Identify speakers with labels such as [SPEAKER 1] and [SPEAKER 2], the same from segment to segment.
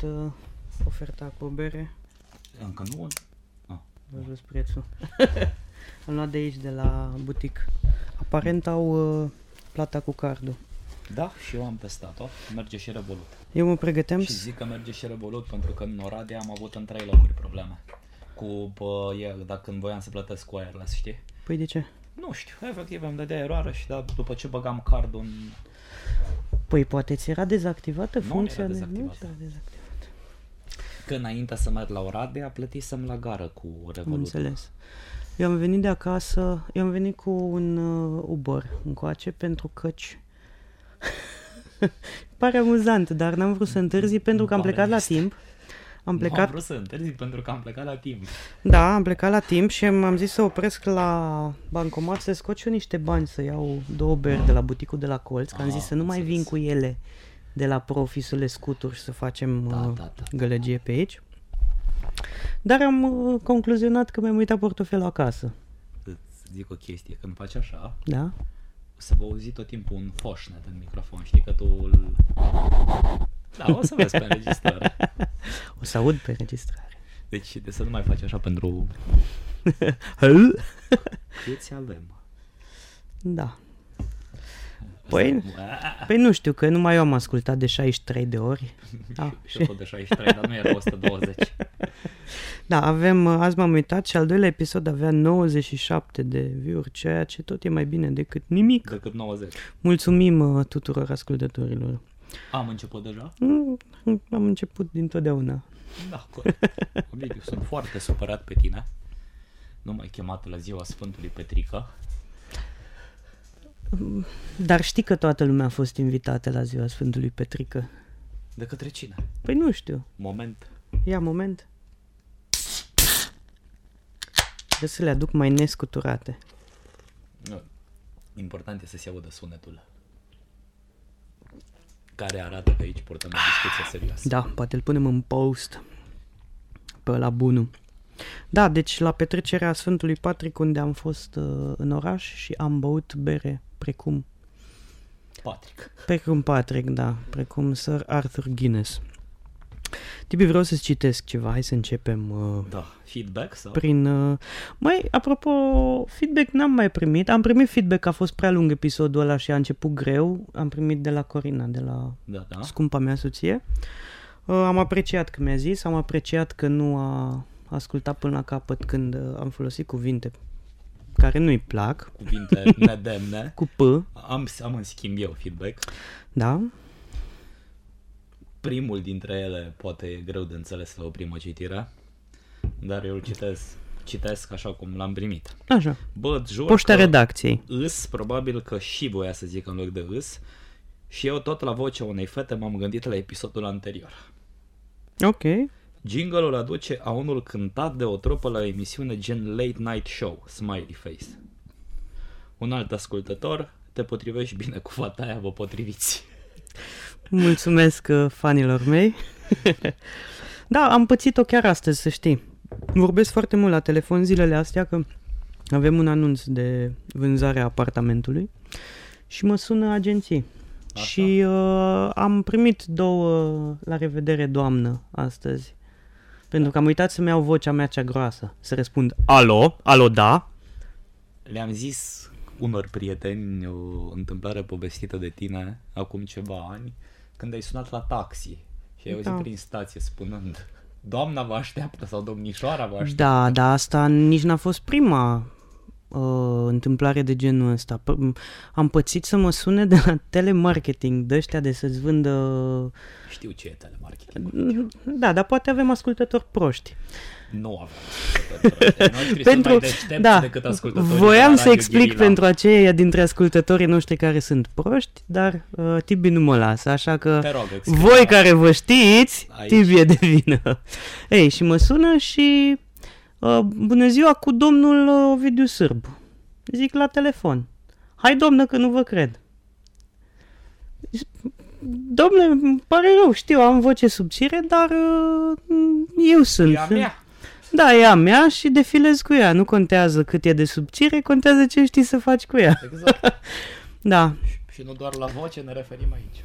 [SPEAKER 1] luat uh, oferta cu bere.
[SPEAKER 2] Încă nu?
[SPEAKER 1] Vă jos prețul. Am luat de aici, de la butic. Aparent au uh, plata cu cardul.
[SPEAKER 2] Da, și eu am testat-o. Merge și Revolut.
[SPEAKER 1] Eu mă pregăteam
[SPEAKER 2] Și
[SPEAKER 1] să...
[SPEAKER 2] zic că merge și Revolut pentru că în Oradea am avut în trei locuri probleme. Cu, bă, e, dacă când voiam să plătesc cu wireless, știi?
[SPEAKER 1] Păi de ce?
[SPEAKER 2] Nu știu, efectiv îmi dădea eroare și da, după ce băgam cardul în...
[SPEAKER 1] Păi poate ți era dezactivată
[SPEAKER 2] Nu, nu
[SPEAKER 1] funcția
[SPEAKER 2] era
[SPEAKER 1] de...
[SPEAKER 2] dezactivată.
[SPEAKER 1] Nu era dezactivată.
[SPEAKER 2] Că înainte să merg la Oradea, plătisem la gară cu
[SPEAKER 1] Am
[SPEAKER 2] Revolut.
[SPEAKER 1] înțeles. Eu am venit de acasă, eu am venit cu un uh, Uber încoace pentru căci. Pare amuzant, dar n-am vrut să întârzi pentru că am
[SPEAKER 2] Doamne,
[SPEAKER 1] plecat la
[SPEAKER 2] este.
[SPEAKER 1] timp. Am
[SPEAKER 2] Nu am
[SPEAKER 1] plecat,
[SPEAKER 2] vrut să întârzi pentru că am plecat la timp.
[SPEAKER 1] da, am plecat la timp și m-am zis să opresc la bancomat să scot și eu niște bani să iau două beri de la buticul de la colț, că am
[SPEAKER 2] Ah,
[SPEAKER 1] zis să nu mai vin
[SPEAKER 2] înțeles.
[SPEAKER 1] cu ele de la profi să le scuturi și să facem
[SPEAKER 2] Da,
[SPEAKER 1] uh,
[SPEAKER 2] da, da.
[SPEAKER 1] gălăgie pe aici. Dar am uh, concluzionat că mi-am uitat portofelul acasă.
[SPEAKER 2] Îți zic o chestie, când faci așa,
[SPEAKER 1] Da?
[SPEAKER 2] o să vă auzi tot timpul un foșnet în microfon, știi că tu îl... Da, o să vezi pe înregistrare.
[SPEAKER 1] O să aud pe înregistrare.
[SPEAKER 2] Deci de să nu mai faci așa pentru
[SPEAKER 1] Hăl?
[SPEAKER 2] câți avem.
[SPEAKER 1] Da. Păi, păi nu știu, că numai eu am ascultat de 63 de ori. Da,
[SPEAKER 2] Și eu tot de 63, dar nu era 120.
[SPEAKER 1] da avem, uh, azi m-am uitat și al doilea episod avea 97 de view-uri, ceea ce tot e mai bine decât nimic.
[SPEAKER 2] Decât 90.
[SPEAKER 1] Mulțumim uh, tuturor ascultătorilor.
[SPEAKER 2] Am început deja?
[SPEAKER 1] Mm, Am început dintotdeauna.
[SPEAKER 2] Da, corect. Ovidiu, sunt foarte supărat pe tine. Nu m-ai chemat la ziua Sfântului Petrică.
[SPEAKER 1] Dar știi că toată lumea a fost invitată la ziua Sfântului Petrică.
[SPEAKER 2] De către cine?
[SPEAKER 1] Păi nu știu.
[SPEAKER 2] Moment.
[SPEAKER 1] Ia moment. Trebuie să le aduc mai nescuturate.
[SPEAKER 2] Nu. Important e să se audă sunetul. Care arată că aici purtăm o discuție serioasă.
[SPEAKER 1] Da, poate îl punem în post pe la bunul. Da, deci la petrecerea Sfântului Patrick unde am fost uh, în oraș și am băut bere precum
[SPEAKER 2] Patrick.
[SPEAKER 1] precum Patrick, da, precum Sir Arthur Guinness. Tibi, vreau să-ți citesc ceva, hai să începem uh,
[SPEAKER 2] Da. Feedback sau?
[SPEAKER 1] prin... Uh... Mai, apropo, feedback n-am mai primit. Am primit feedback că a fost prea lung episodul ăla și a început greu. Am primit de la Corina, de la
[SPEAKER 2] Da, da.
[SPEAKER 1] scumpa mea soție. Uh, am apreciat că mi-a zis, am apreciat că nu a ascultat până la capăt când uh, am folosit cuvinte care nu-i plac,
[SPEAKER 2] Cuvinte nedemne.
[SPEAKER 1] cu P,
[SPEAKER 2] Am, am în schimb eu feedback.
[SPEAKER 1] da?
[SPEAKER 2] Primul dintre ele poate e greu de înțeles la o primă citire, dar eu îl citesc, citesc așa cum l-am primit.
[SPEAKER 1] Așa.
[SPEAKER 2] Bă, îți jur
[SPEAKER 1] Poșta
[SPEAKER 2] că
[SPEAKER 1] redacției.
[SPEAKER 2] îs, probabil că și voia să zic în loc de îs, și eu tot la vocea unei fete m-am gândit la episodul anterior.
[SPEAKER 1] Ok.
[SPEAKER 2] Jingle-ul aduce a unul cântat de o trupă la o emisiune gen Late Night Show, Smiley Face. Un alt ascultător, te potrivești bine cu fata aia, vă potriviți.
[SPEAKER 1] Mulțumesc uh, fanilor mei. da, am pățit-o chiar astăzi, să știi. Vorbesc foarte mult la telefon zilele astea că avem un anunț de vânzare a apartamentului și mă sună agenții.
[SPEAKER 2] Așa.
[SPEAKER 1] Și uh, am primit două la revedere doamnă astăzi. Pentru că am uitat să-mi iau vocea mea cea groasă. Să răspund, alo, alo, da?
[SPEAKER 2] Le-am zis unor prieteni o întâmplare povestită de tine acum ceva ani, când ai sunat la taxi și ai auzit
[SPEAKER 1] Da.
[SPEAKER 2] prin stație spunând Doamna vă așteaptă sau domnișoara vă așteaptă.
[SPEAKER 1] Da, dar asta nici n-a fost prima uh, întâmplare de genul ăsta. P- am pățit să mă sune de la telemarketing, de ăștia de să-ți vândă...
[SPEAKER 2] Știu ce e telemarketing.
[SPEAKER 1] Da, dar poate avem ascultători proști.
[SPEAKER 2] Nu avem ascultători. Noștri sunt
[SPEAKER 1] pentru,
[SPEAKER 2] mai deștepți
[SPEAKER 1] da,
[SPEAKER 2] decât ascultătorii de
[SPEAKER 1] voiam
[SPEAKER 2] la
[SPEAKER 1] să
[SPEAKER 2] Radio
[SPEAKER 1] explic
[SPEAKER 2] Guerilla.
[SPEAKER 1] pentru aceia dintre ascultătorii noștri care sunt proști, dar uh, Tibi nu mă lasă, așa că
[SPEAKER 2] Te rog, explică.
[SPEAKER 1] voi care vă știți,
[SPEAKER 2] Aici.
[SPEAKER 1] Tibi e de vină. Ei, și mă sună și uh, bună ziua cu domnul uh, Ovidiu Sârbu. Zic la telefon. Hai domnă că nu vă cred. Zic, Domnule, îmi pare rău, știu, am voce subțire, dar uh, eu sunt.
[SPEAKER 2] E a mea.
[SPEAKER 1] Da, e a mea și defilez cu ea. Nu contează cât e de subțire, contează ce știi să faci cu ea.
[SPEAKER 2] Exact.
[SPEAKER 1] Da.
[SPEAKER 2] Și nu doar la voce ne referim aici.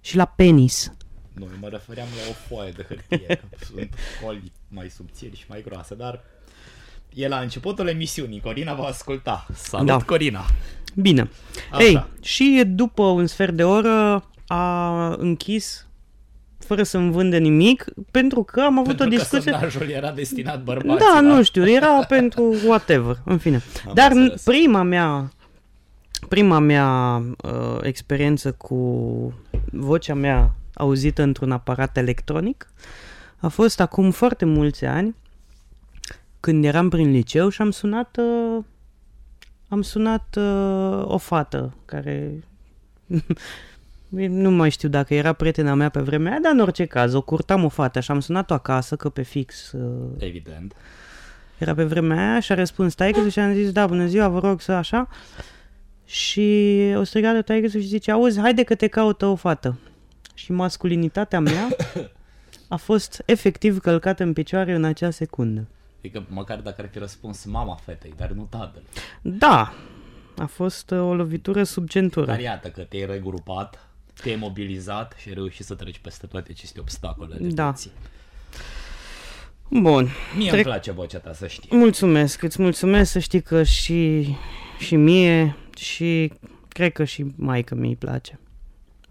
[SPEAKER 1] Și la penis.
[SPEAKER 2] Nu, mă refeream la o foaie de hârtie, că sunt coli mai subțiri și mai groase, dar e la începutul emisiunii, Corina va asculta. Salut,
[SPEAKER 1] Da.
[SPEAKER 2] Corina!
[SPEAKER 1] Bine.
[SPEAKER 2] Așa.
[SPEAKER 1] Ei, și după un sfert de oră a închis fără să-mi vândă nimic, pentru că am avut
[SPEAKER 2] Pentru
[SPEAKER 1] o
[SPEAKER 2] că
[SPEAKER 1] discuție...
[SPEAKER 2] sondajul era destinat bărbaților.
[SPEAKER 1] Da, nu știu, era pentru whatever, în fine.
[SPEAKER 2] Am
[SPEAKER 1] Dar
[SPEAKER 2] înțeles.
[SPEAKER 1] prima mea prima mea uh, experiență cu vocea mea auzită într-un aparat electronic a fost acum foarte mulți ani când eram prin liceu și am sunat uh, am sunat uh, o fată care nu mai știu dacă era prietena mea pe vremea aia, dar în orice caz, o curtam o fată și am sunat-o acasă, că pe fix uh,
[SPEAKER 2] Evident.
[SPEAKER 1] era pe vremea aia și a răspuns taică și am zis, da, bună ziua, vă rog să așa. Și o strigat de taică și zice, auzi, haide că te caută o fată. Și masculinitatea mea a fost efectiv călcată în picioare în acea secundă.
[SPEAKER 2] Adică măcar dacă ar fi răspuns mama fetei, dar nu tatăl.
[SPEAKER 1] Da, a fost uh, o lovitură sub centură.
[SPEAKER 2] Dar iată că te-ai regrupat, te-ai mobilizat și ai reușit să treci peste toate aceste obstacole. de
[SPEAKER 1] Da.
[SPEAKER 2] vieții.
[SPEAKER 1] Bun,
[SPEAKER 2] Mie
[SPEAKER 1] Trec-
[SPEAKER 2] îmi place vocea ta, să știi.
[SPEAKER 1] mulțumesc, îți mulțumesc să știi că și, și mie și cred că și maică mi-i place.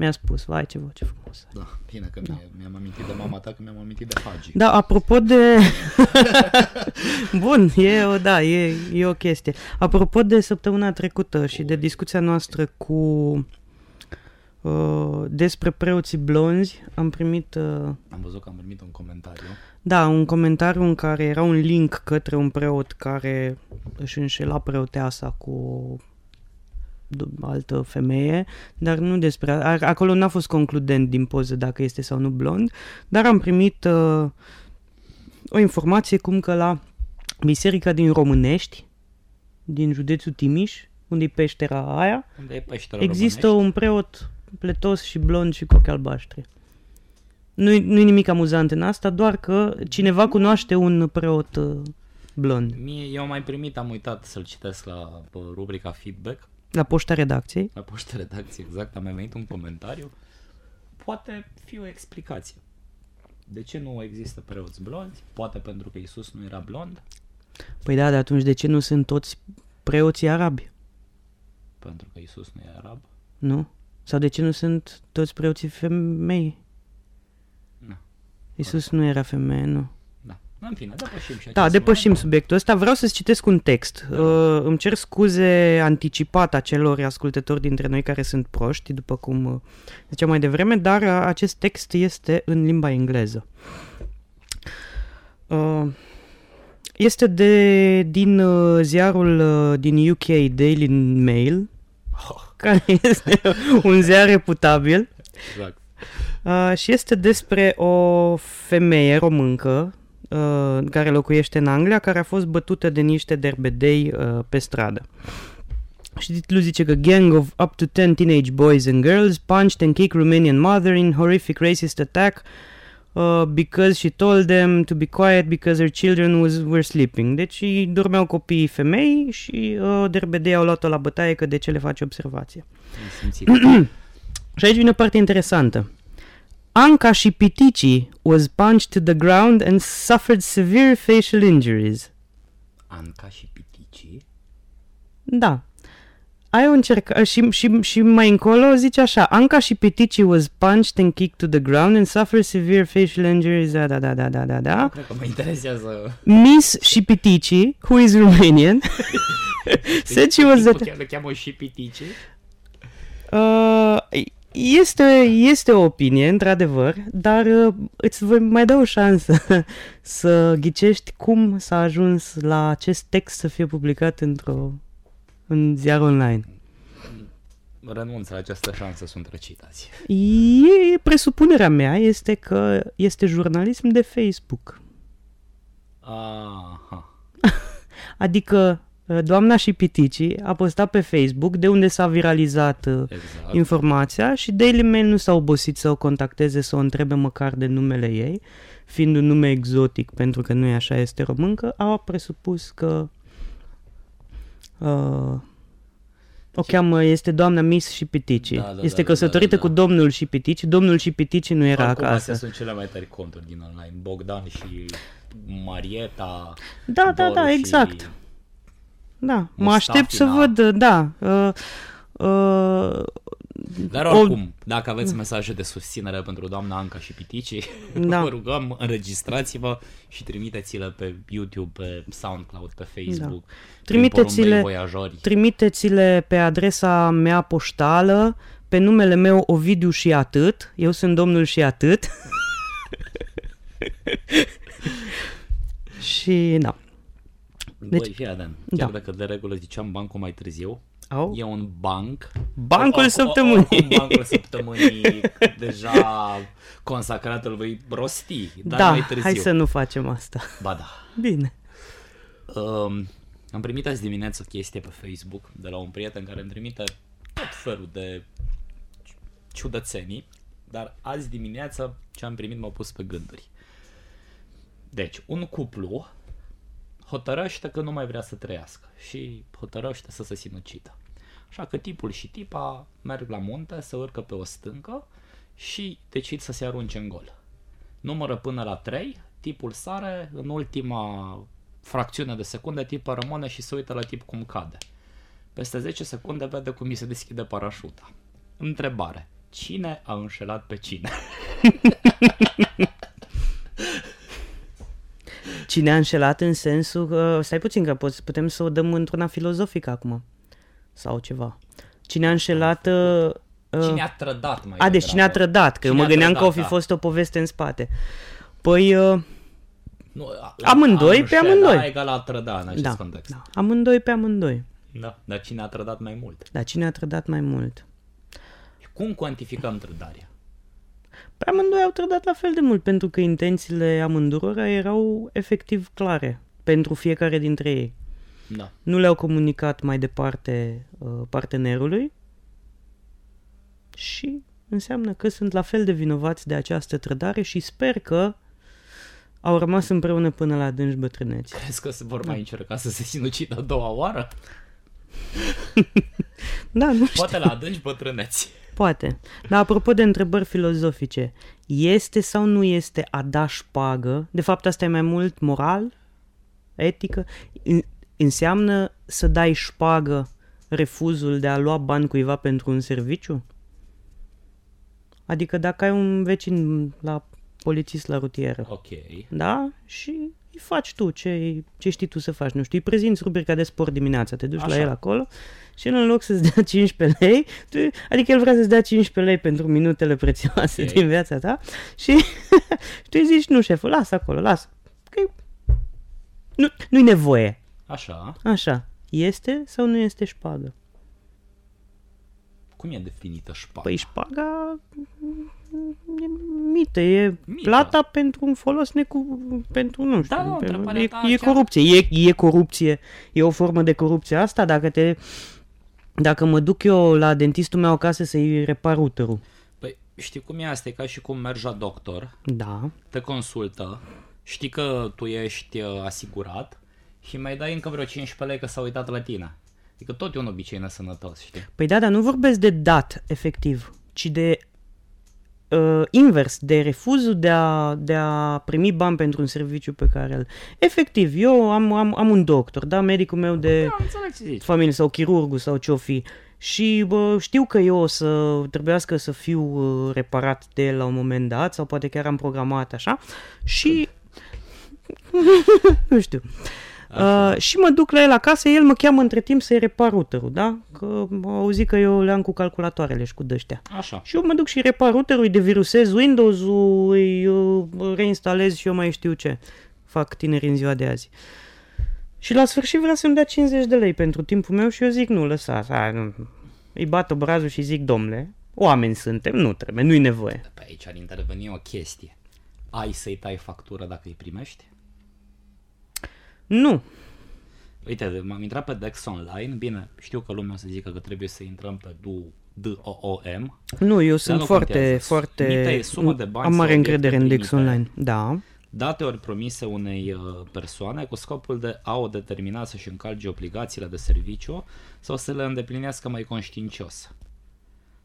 [SPEAKER 1] Mi-a spus, vai ce voce frumoasă.
[SPEAKER 2] Da, bine că mi- mi-am amintit de mama ta, că mi-am amintit de Hagi.
[SPEAKER 1] Da, apropo de... Bun, e, o, da, e, e o chestie. Apropo de săptămâna trecută și de discuția noastră cu uh, despre preoții blonzi, am primit, uh,
[SPEAKER 2] Am văzut că am primit un comentariu.
[SPEAKER 1] da, un comentariu în care era un link către un preot care își înșela preoteasa cu o d- altă femeie, dar nu despre... a- Acolo n-a fost concludent din poză dacă este sau nu blond, dar am primit uh, o informație cum că la biserica din Românești, din județul Timiș, unde e peștera aia,
[SPEAKER 2] Unde e peștera
[SPEAKER 1] există
[SPEAKER 2] românești?
[SPEAKER 1] un preot pletos și blond și cu ochi albaștri. Nu-i, nu-i nimic amuzant în asta, doar că cineva cunoaște un preot uh, blond.
[SPEAKER 2] Mie, eu am mai primit, am uitat să-l citesc la bă, rubrica feedback,
[SPEAKER 1] La poșta redacției.
[SPEAKER 2] la poștă redacție exact, am mai venit un comentariu. Poate fi o explicație. De ce nu există preoți blonzi? Poate pentru că Isus nu era blond?
[SPEAKER 1] Păi da, de atunci de ce nu sunt toți preoții arabi?
[SPEAKER 2] Pentru că Isus nu e arab?
[SPEAKER 1] Nu? Sau de ce nu sunt toți preoții femei?
[SPEAKER 2] Nu.
[SPEAKER 1] Isus nu era femeie, nu.
[SPEAKER 2] Da. În fine, depășim și
[SPEAKER 1] Da,
[SPEAKER 2] acest
[SPEAKER 1] depășim
[SPEAKER 2] moment.
[SPEAKER 1] subiectul ăsta. Vreau să-ți citesc un text.
[SPEAKER 2] Da.
[SPEAKER 1] Uh, îmi cer scuze anticipat acelor ascultători dintre noi care sunt proști, după cum uh, ziceam mai devreme, dar uh, acest text este în limba engleză. Uh, este de, din uh, ziarul uh, din UK Daily Mail,
[SPEAKER 2] Oh,
[SPEAKER 1] care este un ziar reputabil.
[SPEAKER 2] exact.
[SPEAKER 1] Uh, și este despre o femeie româncă uh, care locuiește în Anglia, care a fost bătută de niște derbedei uh, pe stradă. Și titlul zice că gang of up to 10 teenage boys and girls punched and kicked Romanian mother in horrific racist attack uh, because she told them to be quiet because her children was, were sleeping. Deci îi dormeau copiii femei și uh, derbedei au luat-o la bătaie că de ce le face observație.
[SPEAKER 2] Am simțit.
[SPEAKER 1] Și aici vine o parte interesantă. Anca și Pitici was punched to the ground and suffered severe facial injuries.
[SPEAKER 2] Anca și Pitici?
[SPEAKER 1] Da. Ai o încercare și, și, și mai încolo zice așa Anca și Pitici was punched and kicked to the ground and suffered severe facial injuries da, da, da, da, da, da, da.
[SPEAKER 2] Cred că mă interesează.
[SPEAKER 1] Miss și Pitici, who is Romanian, said she was
[SPEAKER 2] Tipul
[SPEAKER 1] at,
[SPEAKER 2] Chiar le cheamă și Pitici?
[SPEAKER 1] Uh, este, este o opinie, într-adevăr, dar uh, îți voi mai da o șansă să ghicești cum s-a ajuns la acest text să fie publicat într-o în ziar online.
[SPEAKER 2] Renunț la această șansă, sunt răcitați.
[SPEAKER 1] E, presupunerea mea este că este jurnalism de Facebook.
[SPEAKER 2] Aha.
[SPEAKER 1] Adică uh, doamna și Pitici a postat pe Facebook de unde s-a viralizat uh,
[SPEAKER 2] Exact.
[SPEAKER 1] informația și Daily Mail nu s-a obosit să o contacteze, să o întrebe măcar de numele ei, fiind un nume exotic pentru că nu e așa, este româncă, au presupus că uh, O cheamă, este doamna Miss și Pitici.
[SPEAKER 2] Da, da,
[SPEAKER 1] este
[SPEAKER 2] da,
[SPEAKER 1] căsătorită
[SPEAKER 2] da, da, da.
[SPEAKER 1] cu domnul și Pitici. Domnul și Pitici nu era
[SPEAKER 2] Oricum, astea
[SPEAKER 1] acasă.
[SPEAKER 2] sunt cele mai tari conturi din online. Bogdan și Marieta.
[SPEAKER 1] Da, da,
[SPEAKER 2] Doru
[SPEAKER 1] da,
[SPEAKER 2] și-
[SPEAKER 1] exact. Da, mă
[SPEAKER 2] Mustafi,
[SPEAKER 1] aștept să
[SPEAKER 2] da.
[SPEAKER 1] văd, da. Uh, uh,
[SPEAKER 2] Dar
[SPEAKER 1] O-
[SPEAKER 2] oricum, dacă aveți mesaje de susținere pentru doamna Anca și Pitici,
[SPEAKER 1] Da.
[SPEAKER 2] vă rugăm, înregistrați-vă și trimiteți-le pe YouTube, pe SoundCloud, pe Facebook. prin
[SPEAKER 1] Trimiteți-le-
[SPEAKER 2] porumbei Voiajori.
[SPEAKER 1] trimiteți-le pe adresa mea poștală, pe numele meu Ovidiu și atât. Eu sunt domnul și atât. și da.
[SPEAKER 2] Deci,
[SPEAKER 1] Deci-
[SPEAKER 2] Băi, fii atent. Chiar
[SPEAKER 1] Da.
[SPEAKER 2] dacă de regulă ziceam bancul mai târziu,
[SPEAKER 1] Au?
[SPEAKER 2] e un banc.
[SPEAKER 1] Bancul
[SPEAKER 2] O- o- o-
[SPEAKER 1] săptămânii.
[SPEAKER 2] oricum bancul săptămânii deja consacrat îl voi rosti, dar
[SPEAKER 1] da,
[SPEAKER 2] mai târziu.
[SPEAKER 1] hai să nu facem asta.
[SPEAKER 2] Ba da.
[SPEAKER 1] Bine.
[SPEAKER 2] Um, am primit azi dimineață o chestie pe Facebook de la un prieten care îmi trimite tot felul de ciudățenii, dar azi dimineață ce am primit m-a pus pe gânduri. Deci, un cuplu hotărăște că nu mai vrea să trăiască și hotărăște să se sinucidă. Așa că tipul și tipa merg la munte, se urcă pe o stâncă și decid să se arunce în gol. Numără până la 3, tipul sare, în ultima fracțiune de secunde, tipul rămâne și se uită la tip cum cade. Peste 10 secunde vede cum îi se deschide parașuta. Întrebare. Cine a înșelat pe cine?
[SPEAKER 1] Cine a înșelat în sensul că... Stai puțin că poți, putem să o dăm într-una filozofică acum. Sau ceva. Cine a înșelat... Uh, uh,
[SPEAKER 2] Cine a trădat mai
[SPEAKER 1] a, deci cine a
[SPEAKER 2] degrabă?
[SPEAKER 1] trădat, că eu
[SPEAKER 2] Cine
[SPEAKER 1] mă
[SPEAKER 2] a
[SPEAKER 1] gândeam că o
[SPEAKER 2] trădat,
[SPEAKER 1] fi
[SPEAKER 2] da.
[SPEAKER 1] fost o poveste în spate. Păi, uh,
[SPEAKER 2] Nu, a,
[SPEAKER 1] Amândoi
[SPEAKER 2] a
[SPEAKER 1] pe
[SPEAKER 2] înșela
[SPEAKER 1] amândoi.
[SPEAKER 2] egal a trăda în acest
[SPEAKER 1] da,
[SPEAKER 2] context.
[SPEAKER 1] da, amândoi pe amândoi.
[SPEAKER 2] da. Dar cine a trădat mai mult?
[SPEAKER 1] Dar cine a trădat mai mult?
[SPEAKER 2] Și cum cuantificăm trădarea?
[SPEAKER 1] Pe amândoi au trădat la fel de mult, pentru că intențiile amândurora erau efectiv clare pentru fiecare dintre ei.
[SPEAKER 2] Da.
[SPEAKER 1] Nu le-au comunicat mai departe uh, partenerului și înseamnă că sunt la fel de vinovați de această trădare și sper că au rămas împreună până la adânci bătrâneți.
[SPEAKER 2] Crezi că se vor mai încerca să se sinucidă a doua oară?
[SPEAKER 1] Da, nu știu.
[SPEAKER 2] Poate la adânci bătrâneți.
[SPEAKER 1] Poate. Dar apropo de întrebări filozofice, este sau nu este a da șpagă? De fapt, asta e mai mult moral, etică. În- Înseamnă să dai șpagă refuzul de a lua bani cuiva pentru un serviciu? Adică dacă ai un vecin la polițist la rutieră,
[SPEAKER 2] Ok.
[SPEAKER 1] da? Și îi faci tu ce, ce știi tu să faci. Nu știu, îi prezinți rubrica de sport dimineața, te duci
[SPEAKER 2] Așa.
[SPEAKER 1] la el acolo și el în loc să-ți dea 15 lei, tu, adică el vrea să-ți dea 15 lei pentru minutele prețioase
[SPEAKER 2] Ok.
[SPEAKER 1] din viața ta și, și tu îi zici, nu șeful, lasă acolo, lasă. Că nu, nu-i nevoie.
[SPEAKER 2] Așa.
[SPEAKER 1] Așa, este sau nu este șpagă?
[SPEAKER 2] Cum e definită șpaga?
[SPEAKER 1] Păi șpaga e mită, e
[SPEAKER 2] Mită.
[SPEAKER 1] plata pentru un folos necu... pentru, nu știu,
[SPEAKER 2] Da, nu,
[SPEAKER 1] pentru,
[SPEAKER 2] întrebarea
[SPEAKER 1] e,
[SPEAKER 2] ta
[SPEAKER 1] e
[SPEAKER 2] chiar-
[SPEAKER 1] corupție, e, e corupție, e o formă de corupție asta, dacă te... Dacă mă duc eu la dentistul meu acasă să-i repar uterul,
[SPEAKER 2] Păi știi cum e asta? E ca și cum mergi la doctor,
[SPEAKER 1] da,
[SPEAKER 2] te consultă, știi că tu ești uh, asigurat și mai dai încă vreo 15 lei că s-a uitat la tine. Adică tot e un obicei nesănătos, știi?
[SPEAKER 1] Păi da, dar nu vorbesc de dat, efectiv, ci de uh, invers, de refuzul de a, de a primi bani pentru un serviciu pe care îl... Efectiv, eu am, am, am un doctor, da, medicul meu de
[SPEAKER 2] Da, înțeleg ce zici.
[SPEAKER 1] familie sau chirurgul sau ce-o fi și bă, știu că eu o să trebuiască să fiu uh, reparat de el la un moment dat sau poate chiar am programat așa și nu știu. Uh, și mă duc la el acasă, el mă cheamă între timp să-i repar routerul, da? Că au auzit că eu le-am cu calculatoarele și cu dăștea.
[SPEAKER 2] Așa.
[SPEAKER 1] Și eu mă duc și repar routerul, îi devirusez Windows-ul, îi uh, reinstalez și eu mai știu ce. Fac tineri în ziua de azi. Și la sfârșit vrea să-mi dea 50 de lei pentru timpul meu și eu zic nu, lăsați, hai, nu. Îi bat obrazul și zic, domnule, oameni suntem, nu trebuie, nu-i nevoie.
[SPEAKER 2] Pe aici ar interveni o chestie. Ai să-i tai factură dacă îi primești?
[SPEAKER 1] Nu,
[SPEAKER 2] Uite, m-am intrat pe Dex Online, bine, știu că lumea o să zică că trebuie să intrăm pe DU, D-O-O-M,
[SPEAKER 1] nu, eu sunt
[SPEAKER 2] nu
[SPEAKER 1] foarte,
[SPEAKER 2] contează.
[SPEAKER 1] foarte...
[SPEAKER 2] Mita e sumă de bani
[SPEAKER 1] Am
[SPEAKER 2] sau
[SPEAKER 1] mare
[SPEAKER 2] obiecte
[SPEAKER 1] încredere în Dex
[SPEAKER 2] primite.
[SPEAKER 1] Online, da.
[SPEAKER 2] date ori promise unei uh, persoane cu scopul de a o determina să-și încalce obligațiile de serviciu sau să le îndeplinească mai conștiincios.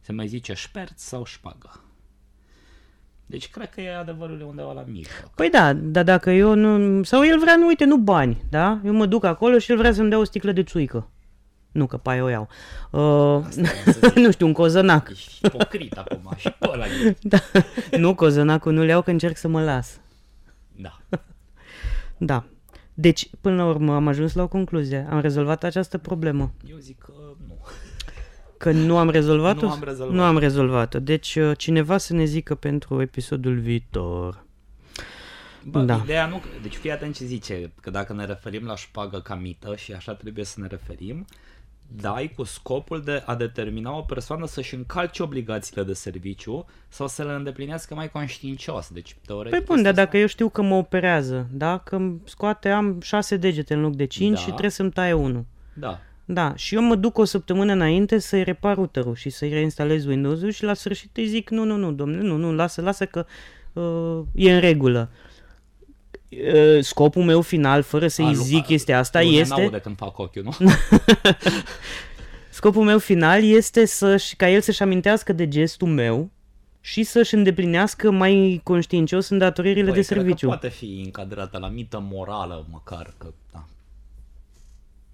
[SPEAKER 2] Se mai zice șperț sau șpagă. Deci cred că e adevărul e undeva la mijloc.
[SPEAKER 1] Păi da, dar dacă eu nu... Sau el vrea, nu, uite, nu bani, da? Eu mă duc acolo și el vrea să-mi dea o sticlă de țuică. Nu, că pe aia o iau. Uh,
[SPEAKER 2] Asta vreau să zic.
[SPEAKER 1] nu știu, un cozănac.
[SPEAKER 2] Ești ipocrit acum și pe ăla e.
[SPEAKER 1] Da. nu, cozănacul nu le iau că încerc să mă las.
[SPEAKER 2] Da.
[SPEAKER 1] Da. Deci, până la urmă, am ajuns la o concluzie. Am rezolvat această problemă.
[SPEAKER 2] Eu zic că nu.
[SPEAKER 1] Că nu am rezolvat-o?
[SPEAKER 2] Nu am rezolvat.
[SPEAKER 1] Nu am rezolvat-o. Deci, uh, cineva să ne zică pentru episodul viitor.
[SPEAKER 2] Bă,
[SPEAKER 1] Da.
[SPEAKER 2] da. ideea nu... Deci fii atent ce zice, că dacă ne referim la șpagă ca mită și așa trebuie să ne referim, dai cu scopul de a determina o persoană să-și încalce obligațiile de serviciu sau să le îndeplinească mai conștiincios. Deci, teoretic...
[SPEAKER 1] Păi bun, dar
[SPEAKER 2] este
[SPEAKER 1] dacă eu știu că mă operează, da? Că îmi scoate, am șase degete în loc de cinci
[SPEAKER 2] Da.
[SPEAKER 1] și trebuie să-mi taie unul.
[SPEAKER 2] Da.
[SPEAKER 1] Da, și eu mă duc o săptămână înainte să-i repar routerul și să-i reinstalez Windows-ul și la sfârșit îi zic nu, nu, nu, domnule, nu, nu, lasă, lasă că uh, e în regulă. Uh, scopul meu final, fără să-i
[SPEAKER 2] A, lu-
[SPEAKER 1] zic
[SPEAKER 2] a-
[SPEAKER 1] este asta,
[SPEAKER 2] lumea
[SPEAKER 1] este...
[SPEAKER 2] n-aude când fac ochiul, nu?
[SPEAKER 1] Scopul meu final este să ca el să-și amintească de gestul meu și să-și îndeplinească mai conștiincios îndatoririle
[SPEAKER 2] Păi,
[SPEAKER 1] de
[SPEAKER 2] cred că
[SPEAKER 1] serviciu.
[SPEAKER 2] poate fi încadrată la mită morală, măcar că... Da.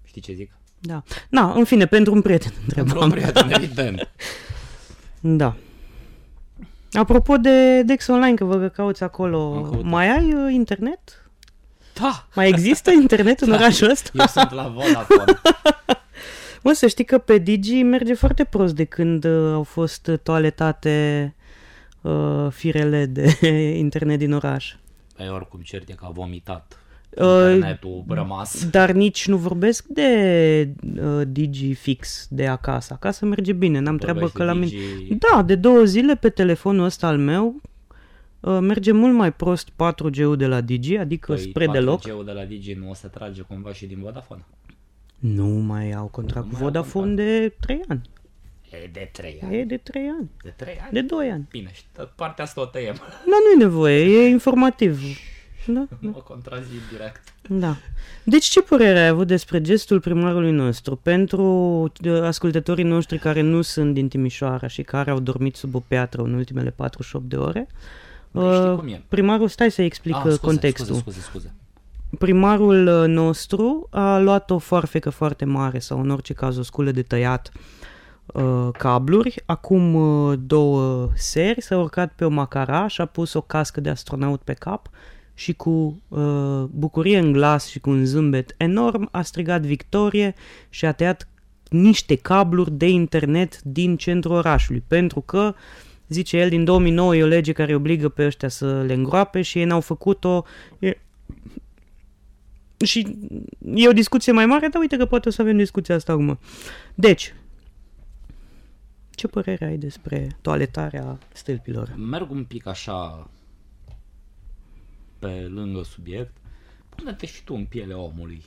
[SPEAKER 2] Știi ce zic?
[SPEAKER 1] Da. Na, în fine, pentru un prieten
[SPEAKER 2] Pentru
[SPEAKER 1] întrebam.
[SPEAKER 2] un prieten, evident.
[SPEAKER 1] Da. Apropo de Dex Online, că vă cauți
[SPEAKER 2] Am
[SPEAKER 1] acolo,
[SPEAKER 2] căutat.
[SPEAKER 1] mai ai uh, internet?
[SPEAKER 2] Da,
[SPEAKER 1] Mai există internet în
[SPEAKER 2] Da.
[SPEAKER 1] orașul ăsta?
[SPEAKER 2] eu sunt la Vodafone.
[SPEAKER 1] Mă, să știi că pe Digi merge foarte prost de când uh, au fost toaletate uh, firele de internet din oraș.
[SPEAKER 2] Păi oricum cert e că a vomitat
[SPEAKER 1] Uh,
[SPEAKER 2] internetul rămas.
[SPEAKER 1] Dar nici nu vorbesc de uh, Digi fix de acasă. Acasă merge bine, n-am treabă
[SPEAKER 2] Vorbești
[SPEAKER 1] că
[SPEAKER 2] de
[SPEAKER 1] la mine...
[SPEAKER 2] Digi-
[SPEAKER 1] Da, de două zile pe telefonul ăsta al meu uh, merge mult mai prost 4G-ul de la Digi, adică
[SPEAKER 2] Păi,
[SPEAKER 1] spre deloc.
[SPEAKER 2] 4G-ul de la Digi nu o să trage cumva și din Vodafone?
[SPEAKER 1] Nu mai au contract
[SPEAKER 2] Nu
[SPEAKER 1] cu
[SPEAKER 2] mai au
[SPEAKER 1] Vodafone de 3 ani.
[SPEAKER 2] E de 3 ani.
[SPEAKER 1] E de 3 ani.
[SPEAKER 2] De 3 ani?
[SPEAKER 1] De 2 ani.
[SPEAKER 2] Bine, și t- partea asta o tăiem.
[SPEAKER 1] Dar nu-i nevoie, e informativ. Da,
[SPEAKER 2] Nu mă contrazic direct.
[SPEAKER 1] da. Deci ce părere ai avut despre gestul primarului nostru pentru uh, ascultătorii noștri care nu sunt din Timișoara și care au dormit sub o piatră în ultimele 48 de ore?
[SPEAKER 2] Băi, știi
[SPEAKER 1] Uh,
[SPEAKER 2] cum e?
[SPEAKER 1] Primarul, stai să explic
[SPEAKER 2] Ah,
[SPEAKER 1] uh,
[SPEAKER 2] scuze,
[SPEAKER 1] contextul.
[SPEAKER 2] Scuze, scuze, scuze.
[SPEAKER 1] Primarul uh, nostru a luat o foarfecă foarte mare sau în orice caz o sculă de tăiat uh, cabluri. Acum uh, două seri s-a urcat pe o macaraș și a pus o cască de astronaut pe cap și cu uh, bucurie în glas și cu un zâmbet enorm a strigat victorie și a tăiat niște cabluri de internet din centrul orașului, pentru că, zice el, din 2009 e o lege care obligă pe ăștia să le îngroape și ei n-au făcut-o. E... Și e o discuție mai mare, dar uite că poate o să avem discuția asta acum. Deci, ce părere ai despre toaletarea stâlpilor?
[SPEAKER 2] Merg un pic așa pe lângă subiect. Pune-te și tu în pielea omului.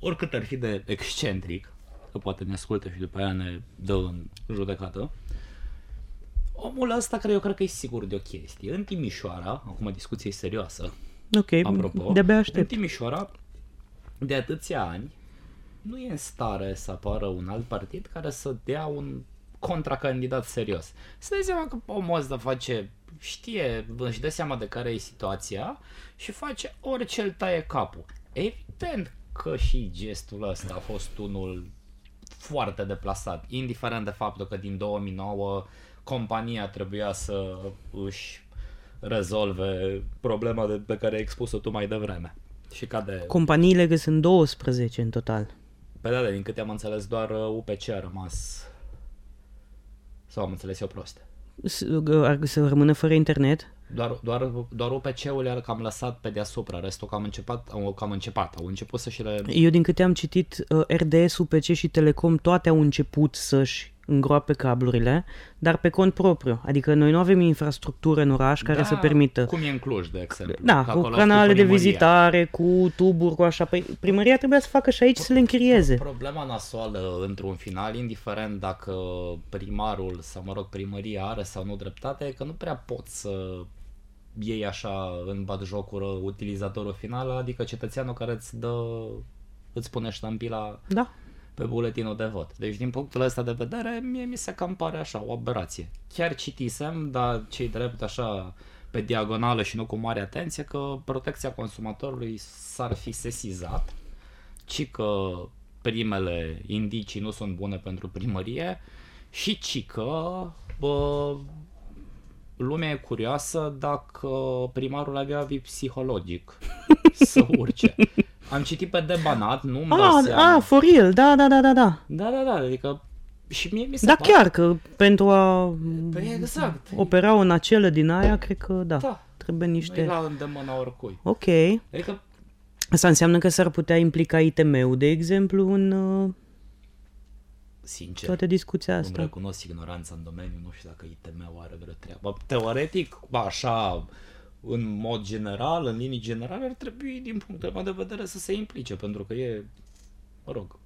[SPEAKER 2] Oricât ar fi de excentric, că poate ne ascultă și după aia ne dă în judecată. Omul ăsta care eu cred că e sigur de o chestie. În Timișoara, acum discuție serioasă,
[SPEAKER 1] Ok,
[SPEAKER 2] apropo,
[SPEAKER 1] de-abia
[SPEAKER 2] în
[SPEAKER 1] aștept.
[SPEAKER 2] Timișoara, de atâția ani, nu e în stare să apară un alt partid care să dea un contracandidat serios. Să dai seama că omul ăsta face, știe, își dă seama de care e situația și face orice îl taie capul. Evident că și gestul ăsta a fost unul foarte deplasat, indiferent de faptul că din 2009 compania trebuia să își rezolve problema de, pe care ai expus-o tu mai devreme. Și ca de...
[SPEAKER 1] Companiile că sunt 12 în total.
[SPEAKER 2] Pe da, din câte am înțeles, doar uh, UPC a rămas... Sau am înțeles eu prost.
[SPEAKER 1] S- ar- Să rămână fără internet?
[SPEAKER 2] Doar, doar, doar UPC-ul le-a cam lăsat pe deasupra, restul cam început, au cam început, au început să și le...
[SPEAKER 1] Eu din câte am citit, uh, RDS, UPC și Telecom toate au început să-și îngroape cablurile, dar pe cont propriu. Adică noi nu avem infrastructură în oraș care
[SPEAKER 2] da,
[SPEAKER 1] să permită.
[SPEAKER 2] Cum e în Cluj, de exemplu.
[SPEAKER 1] Da,
[SPEAKER 2] că
[SPEAKER 1] cu
[SPEAKER 2] acolo
[SPEAKER 1] canale de
[SPEAKER 2] primăria.
[SPEAKER 1] vizitare, cu tuburi, cu așa. Păi primăria trebuia să facă și aici să le închirieze.
[SPEAKER 2] Problema nasoală într-un final, indiferent dacă primarul sau, mă rog, primăria are sau nu dreptate, e că nu prea pot să iei așa în batjocură utilizatorul final, adică cetățeanul care îți dă, îți pune ștampila
[SPEAKER 1] Da.
[SPEAKER 2] Pe buletinul de vot. Deci din punctul ăsta de vedere, mie mi se cam pare așa, o aberație. Chiar citisem, dar cei drept așa pe diagonală și nu cu mare atenție, că protecția consumatorului s-ar fi sesizat, ci că primele indicii nu sunt bune pentru primărie și ci că bă, lumea e curioasă dacă primarul avea vid psihologic să urce. Am citit pe debanat, nu-mi dau
[SPEAKER 1] Ah,
[SPEAKER 2] seama.
[SPEAKER 1] ah, for real, da, da, da, da, da.
[SPEAKER 2] Da, da, da, adică și mie mi se
[SPEAKER 1] Da,
[SPEAKER 2] pare...
[SPEAKER 1] chiar că pentru a
[SPEAKER 2] Păi exact.
[SPEAKER 1] opera o nacelă din aia, cred că da,
[SPEAKER 2] Da.
[SPEAKER 1] trebuie
[SPEAKER 2] Nu e
[SPEAKER 1] niște...
[SPEAKER 2] la îndemâna oricui.
[SPEAKER 1] Ok.
[SPEAKER 2] Adică,
[SPEAKER 1] Asta înseamnă că s-ar putea implica ITM-ul, de exemplu, în uh,
[SPEAKER 2] sincer,
[SPEAKER 1] toată discuția
[SPEAKER 2] îmi
[SPEAKER 1] asta.
[SPEAKER 2] recunosc ignoranța în domeniu, nu știu dacă ITM-ul are vreo treabă. Teoretic, așa, în mod general, în linii generale, ar trebui, din punctul meu de vedere, să se implice, pentru că e, mă rog,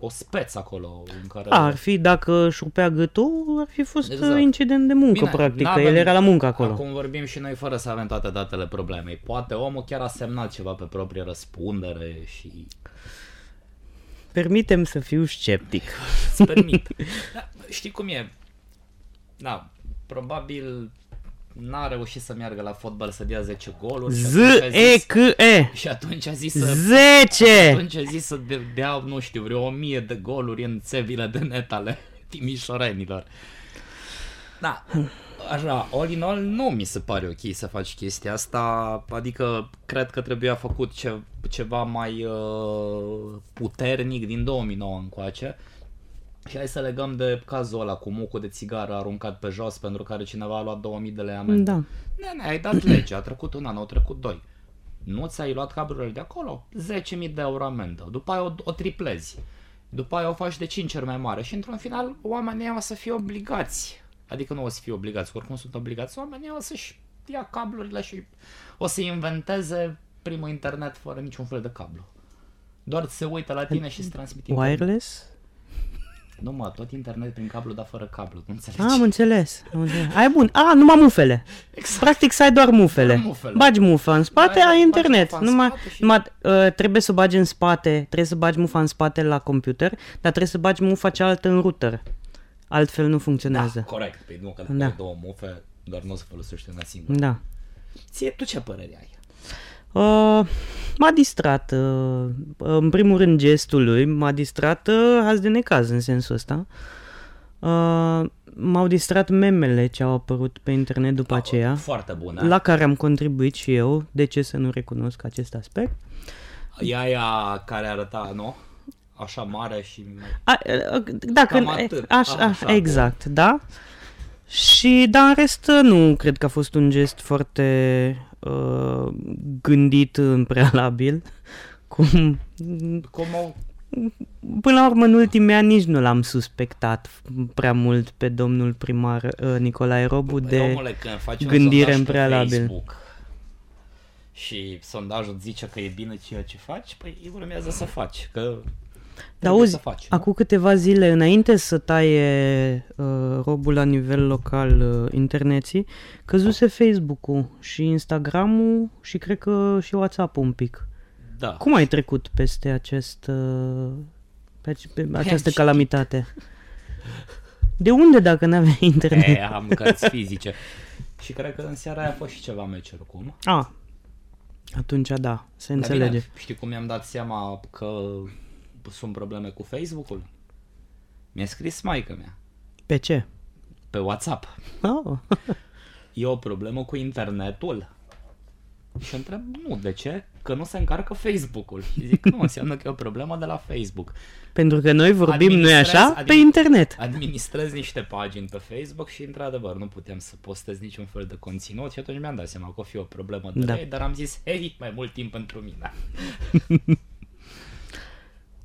[SPEAKER 2] o speță acolo în care...
[SPEAKER 1] A, ar fi, dacă șurpea gâtul, ar fi fost
[SPEAKER 2] Exact.
[SPEAKER 1] exact. incident de muncă,
[SPEAKER 2] Bine,
[SPEAKER 1] practic, că
[SPEAKER 2] n-avem-
[SPEAKER 1] el era la muncă acolo.
[SPEAKER 2] Acum vorbim și noi fără să avem toate datele problemei. Poate omul chiar a semnat ceva pe proprie răspundere și
[SPEAKER 1] Permitem să fiu sceptic.
[SPEAKER 2] îți permit. da, știi cum e? Da, probabil n-a reușit să meargă la fotbal să dea 10 goluri. și
[SPEAKER 1] Z,
[SPEAKER 2] atunci a
[SPEAKER 1] E,
[SPEAKER 2] zis-
[SPEAKER 1] C, E.
[SPEAKER 2] Și atunci a zis să...
[SPEAKER 1] 10!
[SPEAKER 2] Atunci a zis să de- dea, nu știu, vreo 1000 de goluri în țevile de net ale timișorenilor. Da, așa, all in all, nu mi se pare ok să faci chestia asta, adică cred că trebuia făcut ce, ceva mai uh, puternic din 2009 încoace. Și hai să legăm de cazul ăla cu mucul de țigară aruncat pe jos pentru care cineva a luat 2000 de lei amendă.
[SPEAKER 1] Da.
[SPEAKER 2] Nene, ai dat lege, a trecut un an, au trecut doi. Nu ți-ai luat cablurile de acolo? 10.000 de euro amendă. După aia o, o triplezi. După aia o faci de 5 ori mai mare și într-un final oamenii o să fie obligați. Adică nu o să fie obligați, oricum sunt obligați. Oamenii o să-și ia cablurile și o să inventeze primul internet fără niciun fel de cablu. Doar se uită la tine și îți transmit internet.
[SPEAKER 1] Wireless?
[SPEAKER 2] Nu mă, tot internet prin cablu, dar fără cablu, nu înțelegi?
[SPEAKER 1] Ah, am înțeles. Am înțeles. Ai bun. Ah, numai mufele.
[SPEAKER 2] Exact.
[SPEAKER 1] Practic să ai doar mufele.
[SPEAKER 2] Doar mufele.
[SPEAKER 1] Bagi mufa în spate,
[SPEAKER 2] Bagi-
[SPEAKER 1] ai
[SPEAKER 2] bagi
[SPEAKER 1] internet.
[SPEAKER 2] mufa în
[SPEAKER 1] Numai,
[SPEAKER 2] spate și-
[SPEAKER 1] numai uh, trebuie să bagi în spate, trebuie să bagi mufa în spate la computer, dar trebuie să bagi mufa cealaltă în router. Altfel nu
[SPEAKER 2] Da,
[SPEAKER 1] funcționează.
[SPEAKER 2] corect. Păi nu, că dacă
[SPEAKER 1] Da.
[SPEAKER 2] ai două mufe, doar nu o să folosește una singură.
[SPEAKER 1] Da.
[SPEAKER 2] Ție, tu ce părere ai?
[SPEAKER 1] Uh, m-a distrat, uh, în primul rând gestul lui, m-a distrat uh, azi de necaz în sensul ăsta. Uh, m-au distrat memele ce au apărut pe internet după aceea,
[SPEAKER 2] Foarte bună.
[SPEAKER 1] la care am contribuit și eu, de ce să nu recunosc acest aspect.
[SPEAKER 2] E aia care arăta, nu? Așa mare și...
[SPEAKER 1] A, a, da,
[SPEAKER 2] Cam
[SPEAKER 1] când,
[SPEAKER 2] atât.
[SPEAKER 1] așa,
[SPEAKER 2] Așa,
[SPEAKER 1] așa, exact, da. Și, dar în rest, nu cred că a fost un gest foarte uh, gândit în prealabil. Cum,
[SPEAKER 2] Cum o...
[SPEAKER 1] până la urmă, în ultimii ani nici nu l-am suspectat prea mult pe domnul primar uh, Nicolae Robu
[SPEAKER 2] Păi,
[SPEAKER 1] de...
[SPEAKER 2] omule, când faci un
[SPEAKER 1] gândire
[SPEAKER 2] sondaj
[SPEAKER 1] în
[SPEAKER 2] pe
[SPEAKER 1] prealabil.
[SPEAKER 2] Facebook și sondajul îți zice că e bine ceea ce faci, păi urmează să faci, că
[SPEAKER 1] Dar
[SPEAKER 2] trebuie
[SPEAKER 1] auzi,
[SPEAKER 2] să faci. nu?
[SPEAKER 1] acum câteva zile înainte să taie uh, robul la nivel local uh, interneții, căzuse Facebook-ul și Instagram-ul și cred că și WhatsApp-ul un pic.
[SPEAKER 2] Da.
[SPEAKER 1] Cum ai trecut peste acest, uh, pe, ace- pe această
[SPEAKER 2] știi.
[SPEAKER 1] calamitate? De unde dacă n-aveai internet?
[SPEAKER 2] E, am cărți fizice. Și cred că în seara aia a fost și ceva meci oricum.
[SPEAKER 1] Ah, atunci da, se
[SPEAKER 2] Dar
[SPEAKER 1] înțelege.
[SPEAKER 2] Bine, știi cum mi-am dat seama că sunt probleme cu Facebook-ul? Mi-a scris maica mea
[SPEAKER 1] Pe ce?
[SPEAKER 2] pe WhatsApp.
[SPEAKER 1] Oh.
[SPEAKER 2] E o problemă cu internetul? Și întreb, nu, de ce? Că nu se încarcă Facebook-ul. Și zic, nu, înseamnă că e o problemă de la Facebook.
[SPEAKER 1] Pentru că noi vorbim, nu-i
[SPEAKER 2] Administrez-
[SPEAKER 1] așa, pe
[SPEAKER 2] admin-
[SPEAKER 1] internet.
[SPEAKER 2] Administrez niște pagini pe Facebook și, într-adevăr, nu putem să postez niciun fel de conținut și atunci mi-am dat seama că o fi o problemă de
[SPEAKER 1] Da.
[SPEAKER 2] da. ei, dar am zis, hei, mai mult timp pentru mine.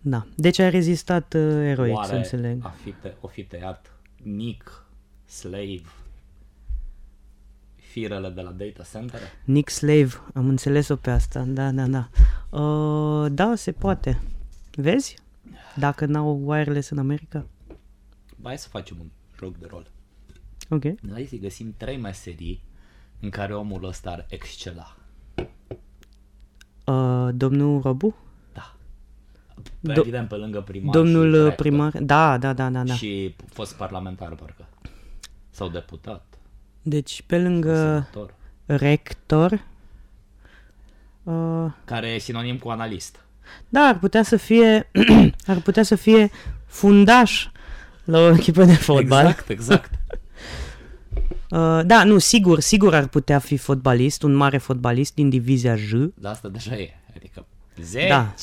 [SPEAKER 1] Da. Deci a rezistat uh, eroic, să
[SPEAKER 2] Oare
[SPEAKER 1] înțeleg.
[SPEAKER 2] a fi te, o fi tăiat Nick, Slave, firele de la data center?
[SPEAKER 1] Nick Slave, am înțeles-o pe asta, da, da, da. Uh, da, se poate. Vezi? Dacă n-au wireless în America.
[SPEAKER 2] Hai să facem un joc de rol.
[SPEAKER 1] Ok.
[SPEAKER 2] Hai să găsim trei meserii în care omul ăsta ar excela?
[SPEAKER 1] Uh, domnul Robu?
[SPEAKER 2] Da.
[SPEAKER 1] Do-
[SPEAKER 2] Evident, pe lângă primar
[SPEAKER 1] Domnul
[SPEAKER 2] și
[SPEAKER 1] uh,
[SPEAKER 2] rector.
[SPEAKER 1] primar? Da, da, da, da, da.
[SPEAKER 2] Și fost parlamentar, parcă. Sau deputat.
[SPEAKER 1] Deci, pe lângă
[SPEAKER 2] Senator.
[SPEAKER 1] rector, uh,
[SPEAKER 2] Care e sinonim cu analist.
[SPEAKER 1] da, ar putea să fie, ar putea să fie fundaș la o echipă de fotbal.
[SPEAKER 2] Exact, exact.
[SPEAKER 1] Uh, da, nu, sigur, sigur ar putea fi fotbalist, un mare fotbalist din divizia J.
[SPEAKER 2] Dar asta deja e. Adică 10.
[SPEAKER 1] Da.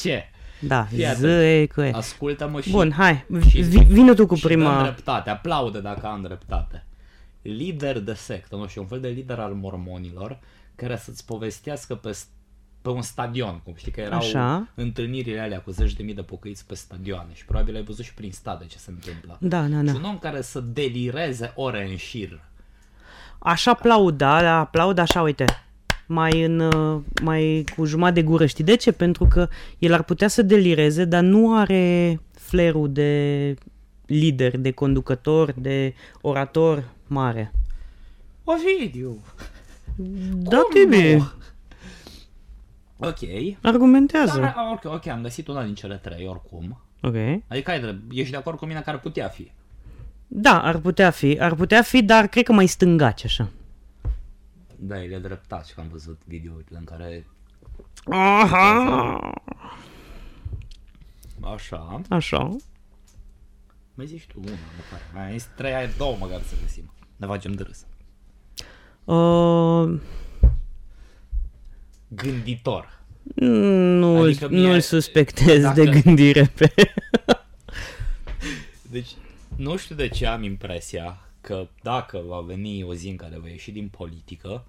[SPEAKER 2] Ce?
[SPEAKER 1] Da,
[SPEAKER 2] Fii
[SPEAKER 1] Z
[SPEAKER 2] atent.
[SPEAKER 1] e că e.
[SPEAKER 2] Ascultă-mă și...
[SPEAKER 1] Bun, hai,
[SPEAKER 2] și-
[SPEAKER 1] vi- vină tu cu
[SPEAKER 2] și dă
[SPEAKER 1] prima.
[SPEAKER 2] dreptate, aplaudă dacă am dreptate. Lider de sectă, nu știu, un fel de lider al mormonilor, care să-ți povestească pe, s- pe un stadion, cum știi că erau
[SPEAKER 1] Așa.
[SPEAKER 2] întâlnirile alea cu zeci de mii de pocăiți pe stadioane și probabil ai văzut și prin stade ce se întâmplă.
[SPEAKER 1] Da, da,
[SPEAKER 2] Și
[SPEAKER 1] da.
[SPEAKER 2] un om care să delireze ore în șir.
[SPEAKER 1] Așa aplauda, da, aplaud așa, uite, mai, în, uh, mai cu jumătate de gură. Știi de ce? Pentru că el ar putea să delireze, dar nu are flerul de lider, de conducător, de orator mare.
[SPEAKER 2] Ovidiu!
[SPEAKER 1] Da,
[SPEAKER 2] Cum
[SPEAKER 1] Tibi,
[SPEAKER 2] nu? Ok.
[SPEAKER 1] argumentează.
[SPEAKER 2] Dar, ok, ok, am găsit una din cele trei oricum.
[SPEAKER 1] Ok.
[SPEAKER 2] Adică ai drept, ești de acord cu mine că ar putea fi.
[SPEAKER 1] Da, ar putea fi, ar putea fi, dar cred că mai stângaci așa.
[SPEAKER 2] Da, el e dreptat și că am văzut videourile în care
[SPEAKER 1] Aha,
[SPEAKER 2] așa,
[SPEAKER 1] așa.
[SPEAKER 2] mai zici tu una, măcar. Mai ai trei, ai două măcar să găsim. Ne facem de râs.
[SPEAKER 1] Uh,
[SPEAKER 2] Gânditor.
[SPEAKER 1] nu,
[SPEAKER 2] Adică mie-
[SPEAKER 1] nu-l suspectez
[SPEAKER 2] dacă-
[SPEAKER 1] de gândire pe...
[SPEAKER 2] Deci, nu știu de ce am impresia că dacă va veni o zi în care va ieși din politică,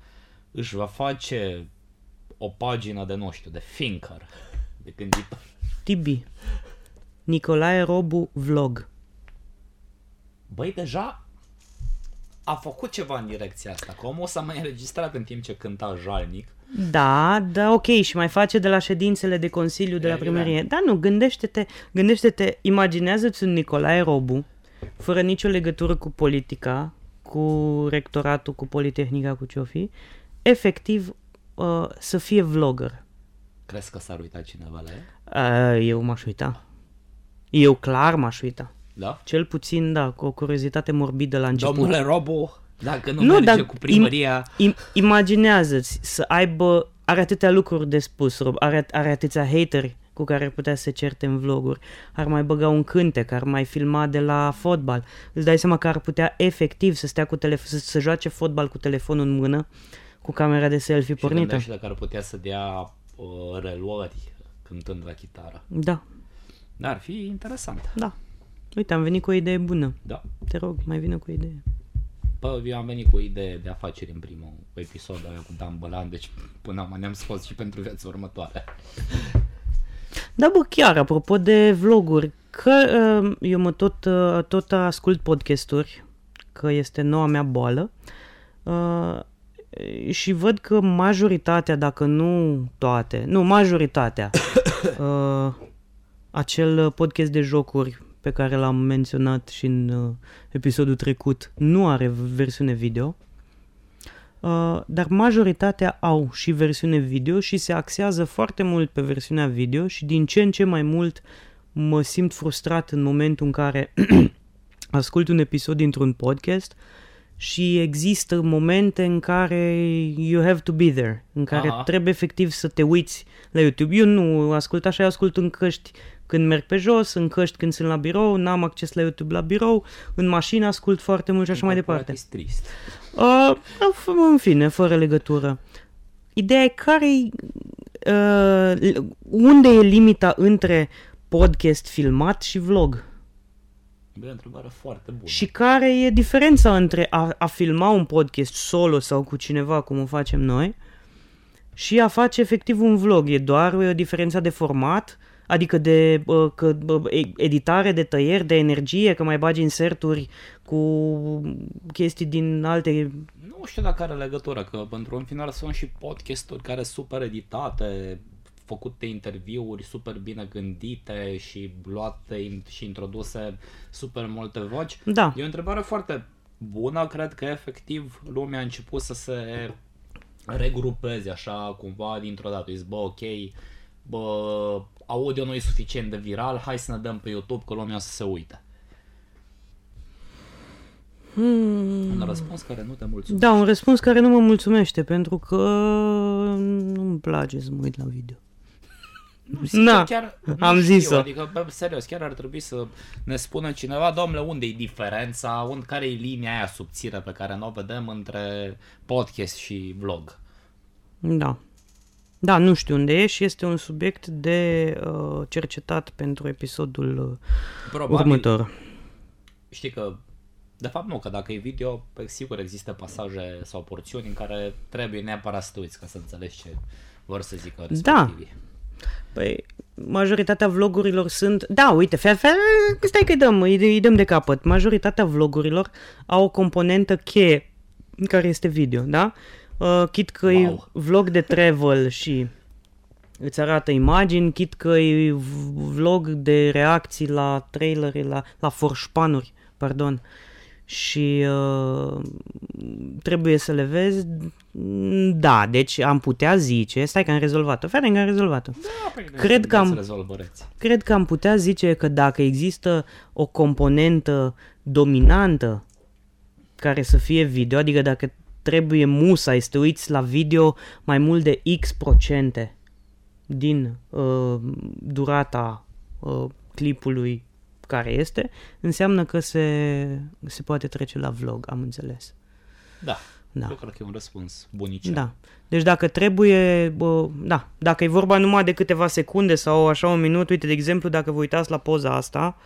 [SPEAKER 2] își va face o pagină de, nu știu, de thinker, de gânditor.
[SPEAKER 1] Tibi. Nicolae Robu Vlog.
[SPEAKER 2] Băi, deja a făcut ceva în direcția asta, că omul s-a mai înregistrat în timp ce cânta jalnic.
[SPEAKER 1] Da, da, ok, și mai face de la ședințele de consiliu de la
[SPEAKER 2] Evident.
[SPEAKER 1] primărie. Da, nu, gândește-te, gândește-te, imaginează-ți un Nicolae Robu, fără nicio legătură cu politica, cu rectoratul, cu Politehnica, cu ce-o fi, efectiv uh, să fie vlogger.
[SPEAKER 2] Crezi că s-ar uita cineva la el?
[SPEAKER 1] Uh, eu m-aș uita. Eu clar m-aș uita.
[SPEAKER 2] Da?
[SPEAKER 1] Cel puțin, da, cu o curiozitate morbidă la început.
[SPEAKER 2] Domnule Robu, dacă nu,
[SPEAKER 1] Nu,
[SPEAKER 2] merge
[SPEAKER 1] dar
[SPEAKER 2] cu primăria...
[SPEAKER 1] Im- imaginează-ți să aibă, are atâtea lucruri de spus, Rob, are, are atâția hateri cu care ar putea să se certe în vloguri, ar mai băga un cântec, ar mai filma de la fotbal. Îți dai seama că ar putea efectiv să stea cu telefon, să, să joace fotbal cu telefonul în mână, cu camera de selfie
[SPEAKER 2] Și
[SPEAKER 1] pornită.
[SPEAKER 2] gândește dacă ar putea să dea uh, reluări cântând la chitară.
[SPEAKER 1] Da,
[SPEAKER 2] Da, ar fi interesant.
[SPEAKER 1] da. Uite, am venit cu o idee bună.
[SPEAKER 2] Da.
[SPEAKER 1] Te rog, mai vină cu o idee.
[SPEAKER 2] Bă, eu am venit cu o idee de afaceri în primul episod aia cu Dan Bălan, deci până acum ne-am scos și pentru viața următoare.
[SPEAKER 1] Da, bă, chiar, apropo de vloguri, că uh, eu mă tot, uh, tot ascult podcasturi, că este noua mea boală, uh, și văd că majoritatea, dacă nu toate, nu, majoritatea, uh, acel podcast de jocuri pe care l-am menționat și în uh, episodul trecut, nu are versiune video, Uh, dar majoritatea au și versiune video și se axează foarte mult pe versiunea video și din ce în ce mai mult mă simt frustrat în momentul în care ascult un episod dintr-un podcast și există momente în care you have to be there, în care
[SPEAKER 2] Aha.
[SPEAKER 1] trebuie efectiv să te uiți la YouTube. Eu nu ascult așa, eu ascult în căști când merg pe jos, în căști când sunt la birou, n-am acces la YouTube la birou, în mașină ascult foarte mult și așa mai departe.
[SPEAKER 2] Corporatist trist.
[SPEAKER 1] Uh, în fine, fără legătură. Ideea e care uh, unde e limita între podcast filmat și vlog?
[SPEAKER 2] Bă, e o întrebare foarte bună.
[SPEAKER 1] Și care e diferența între a, a filma un podcast solo sau cu cineva, cum o facem noi, și a face efectiv un vlog? E doar o diferență de format? Adică de uh, că, uh, editare, de tăieri, de energie, că mai bagi inserturi cu chestii din alte
[SPEAKER 2] Nu știu dacă are legătură, că pentru în final sunt și podcasturi care sunt super editate, făcute interviuri super bine gândite și luate in- și introduse super multe voci.
[SPEAKER 1] Da.
[SPEAKER 2] E o întrebare foarte bună, cred că efectiv lumea a început să se regrupezi așa cumva dintr-o dată. Zici, bă, ok, bă, audio nu e suficient de viral, hai să ne dăm pe YouTube că lumea o să se uite.
[SPEAKER 1] Hmm.
[SPEAKER 2] Un răspuns care nu te mulțumește.
[SPEAKER 1] Da, un răspuns care nu mă mulțumește, pentru că nu-mi place să mă uit la video.
[SPEAKER 2] Sincer,
[SPEAKER 1] Na,
[SPEAKER 2] chiar nu
[SPEAKER 1] am
[SPEAKER 2] știu,
[SPEAKER 1] zis-o.
[SPEAKER 2] Adică, bă, serios, chiar ar trebui să ne spună cineva, domnule, unde e diferența, unde, care e linia aia subțire pe care nu o vedem între podcast și vlog.
[SPEAKER 1] Da. Da, nu știu unde e și este un subiect de uh, cercetat pentru episodul uh,
[SPEAKER 2] Probabil,
[SPEAKER 1] următor.
[SPEAKER 2] știi că, de fapt nu, că dacă e video, pe sigur există pasaje sau porțiuni în care trebuie neapărat să te uiți ca să înțelegi ce vor să zică respectivii.
[SPEAKER 1] Păi, majoritatea vlogurilor sunt... Da, uite, fe, fe, stai că îi dăm, îi, îi dăm de capăt. Majoritatea vlogurilor au o componentă cheie care este video, da? Uh, chit că
[SPEAKER 2] Wow.
[SPEAKER 1] e vlog de travel și îți arată imagini, chit că e v- vlog de reacții la trailere, la, la forșpanuri, pardon. Și uh, trebuie să le vezi, da, deci am putea zice, stai că am rezolvat-o, fără că am rezolvat-o.
[SPEAKER 2] Da, păi,
[SPEAKER 1] Cred că am-
[SPEAKER 2] Să rezolvăreți.
[SPEAKER 1] Cred că am putea zice că dacă există o componentă dominantă care să fie video, adică dacă trebuie musai să te uiți la video mai mult de X procente din uh, durata uh, clipului care este, înseamnă că se, se poate trece la vlog, am înțeles.
[SPEAKER 2] Da,
[SPEAKER 1] Da.
[SPEAKER 2] eu cred că e un răspuns bunicel.
[SPEAKER 1] Da. Deci dacă trebuie, bă, da, dacă e vorba numai de câteva secunde sau așa un minut, uite, de exemplu, dacă vă uitați la poza asta,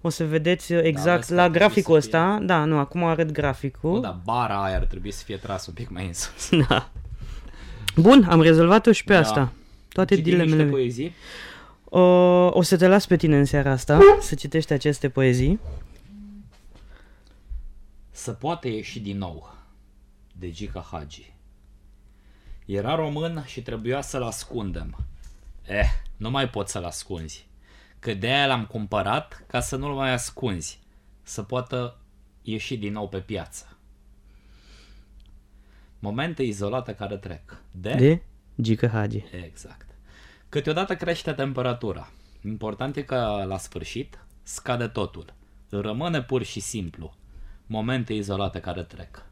[SPEAKER 1] o să vedeți exact
[SPEAKER 2] vezi că
[SPEAKER 1] la
[SPEAKER 2] ar trebui
[SPEAKER 1] graficul
[SPEAKER 2] să fie-
[SPEAKER 1] ăsta, da, nu, acum arăt
[SPEAKER 2] Nu,
[SPEAKER 1] graficul.
[SPEAKER 2] dar bara aia ar trebui să fie tras un pic mai în sus.
[SPEAKER 1] da. Bun, am rezolvat-o și pe
[SPEAKER 2] Da.
[SPEAKER 1] asta. Toate
[SPEAKER 2] Citim niște
[SPEAKER 1] dilemele.
[SPEAKER 2] poezii?
[SPEAKER 1] O, o să te las pe tine în seara asta să citești aceste poezii.
[SPEAKER 2] Să poate ieși din nou de Gica Hagi. Era român și trebuia să-l ascundem. Eh, nu mai pot să-l ascunzi. Că de aia l-am cumpărat ca să nu-l mai ascunzi. Să poată ieși din nou pe piață. Momente izolate care trec. De?
[SPEAKER 1] De Gică Hagi.
[SPEAKER 2] Exact. Câteodată crește temperatura. Important e că la sfârșit scade totul. Rămâne pur și simplu. Momente izolate care trec.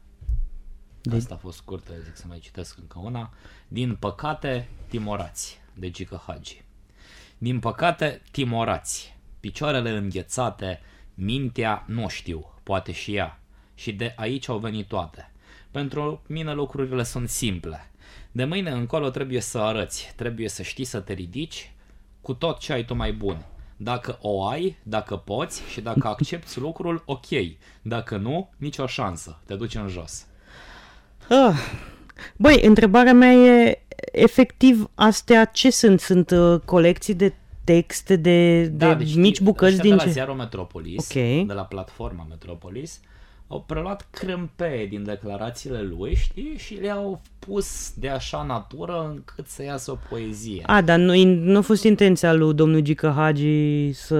[SPEAKER 2] De... Asta a fost scurtă, zic să mai citesc încă una. Din păcate, timorați, de Gică Hagi. Din păcate, timorați. Picioarele înghețate, mintea nu știu, poate și ea. Și de aici au venit toate. Pentru mine lucrurile sunt simple. De mâine încolo trebuie să arăți, trebuie să știi să te ridici cu tot ce ai tu mai bun. Dacă o ai, dacă poți și dacă accepti lucrul, ok. Dacă nu, nicio șansă, te duci în jos.
[SPEAKER 1] Ah. Băi, întrebarea mea e efectiv astea ce sunt? Sunt uh, colecții de texte de, de
[SPEAKER 2] deci
[SPEAKER 1] mici bucăți
[SPEAKER 2] ăștia
[SPEAKER 1] din
[SPEAKER 2] de la
[SPEAKER 1] ce?
[SPEAKER 2] ziarul Metropolis,
[SPEAKER 1] Ok.
[SPEAKER 2] de la platforma Metropolis, au preluat crâmpeie din declarațiile lui, știi, și le-au pus de așa natură încât să iasă o poezie.
[SPEAKER 1] A, dar nu, nu a fost intenția lui domnul Gică Hagi să...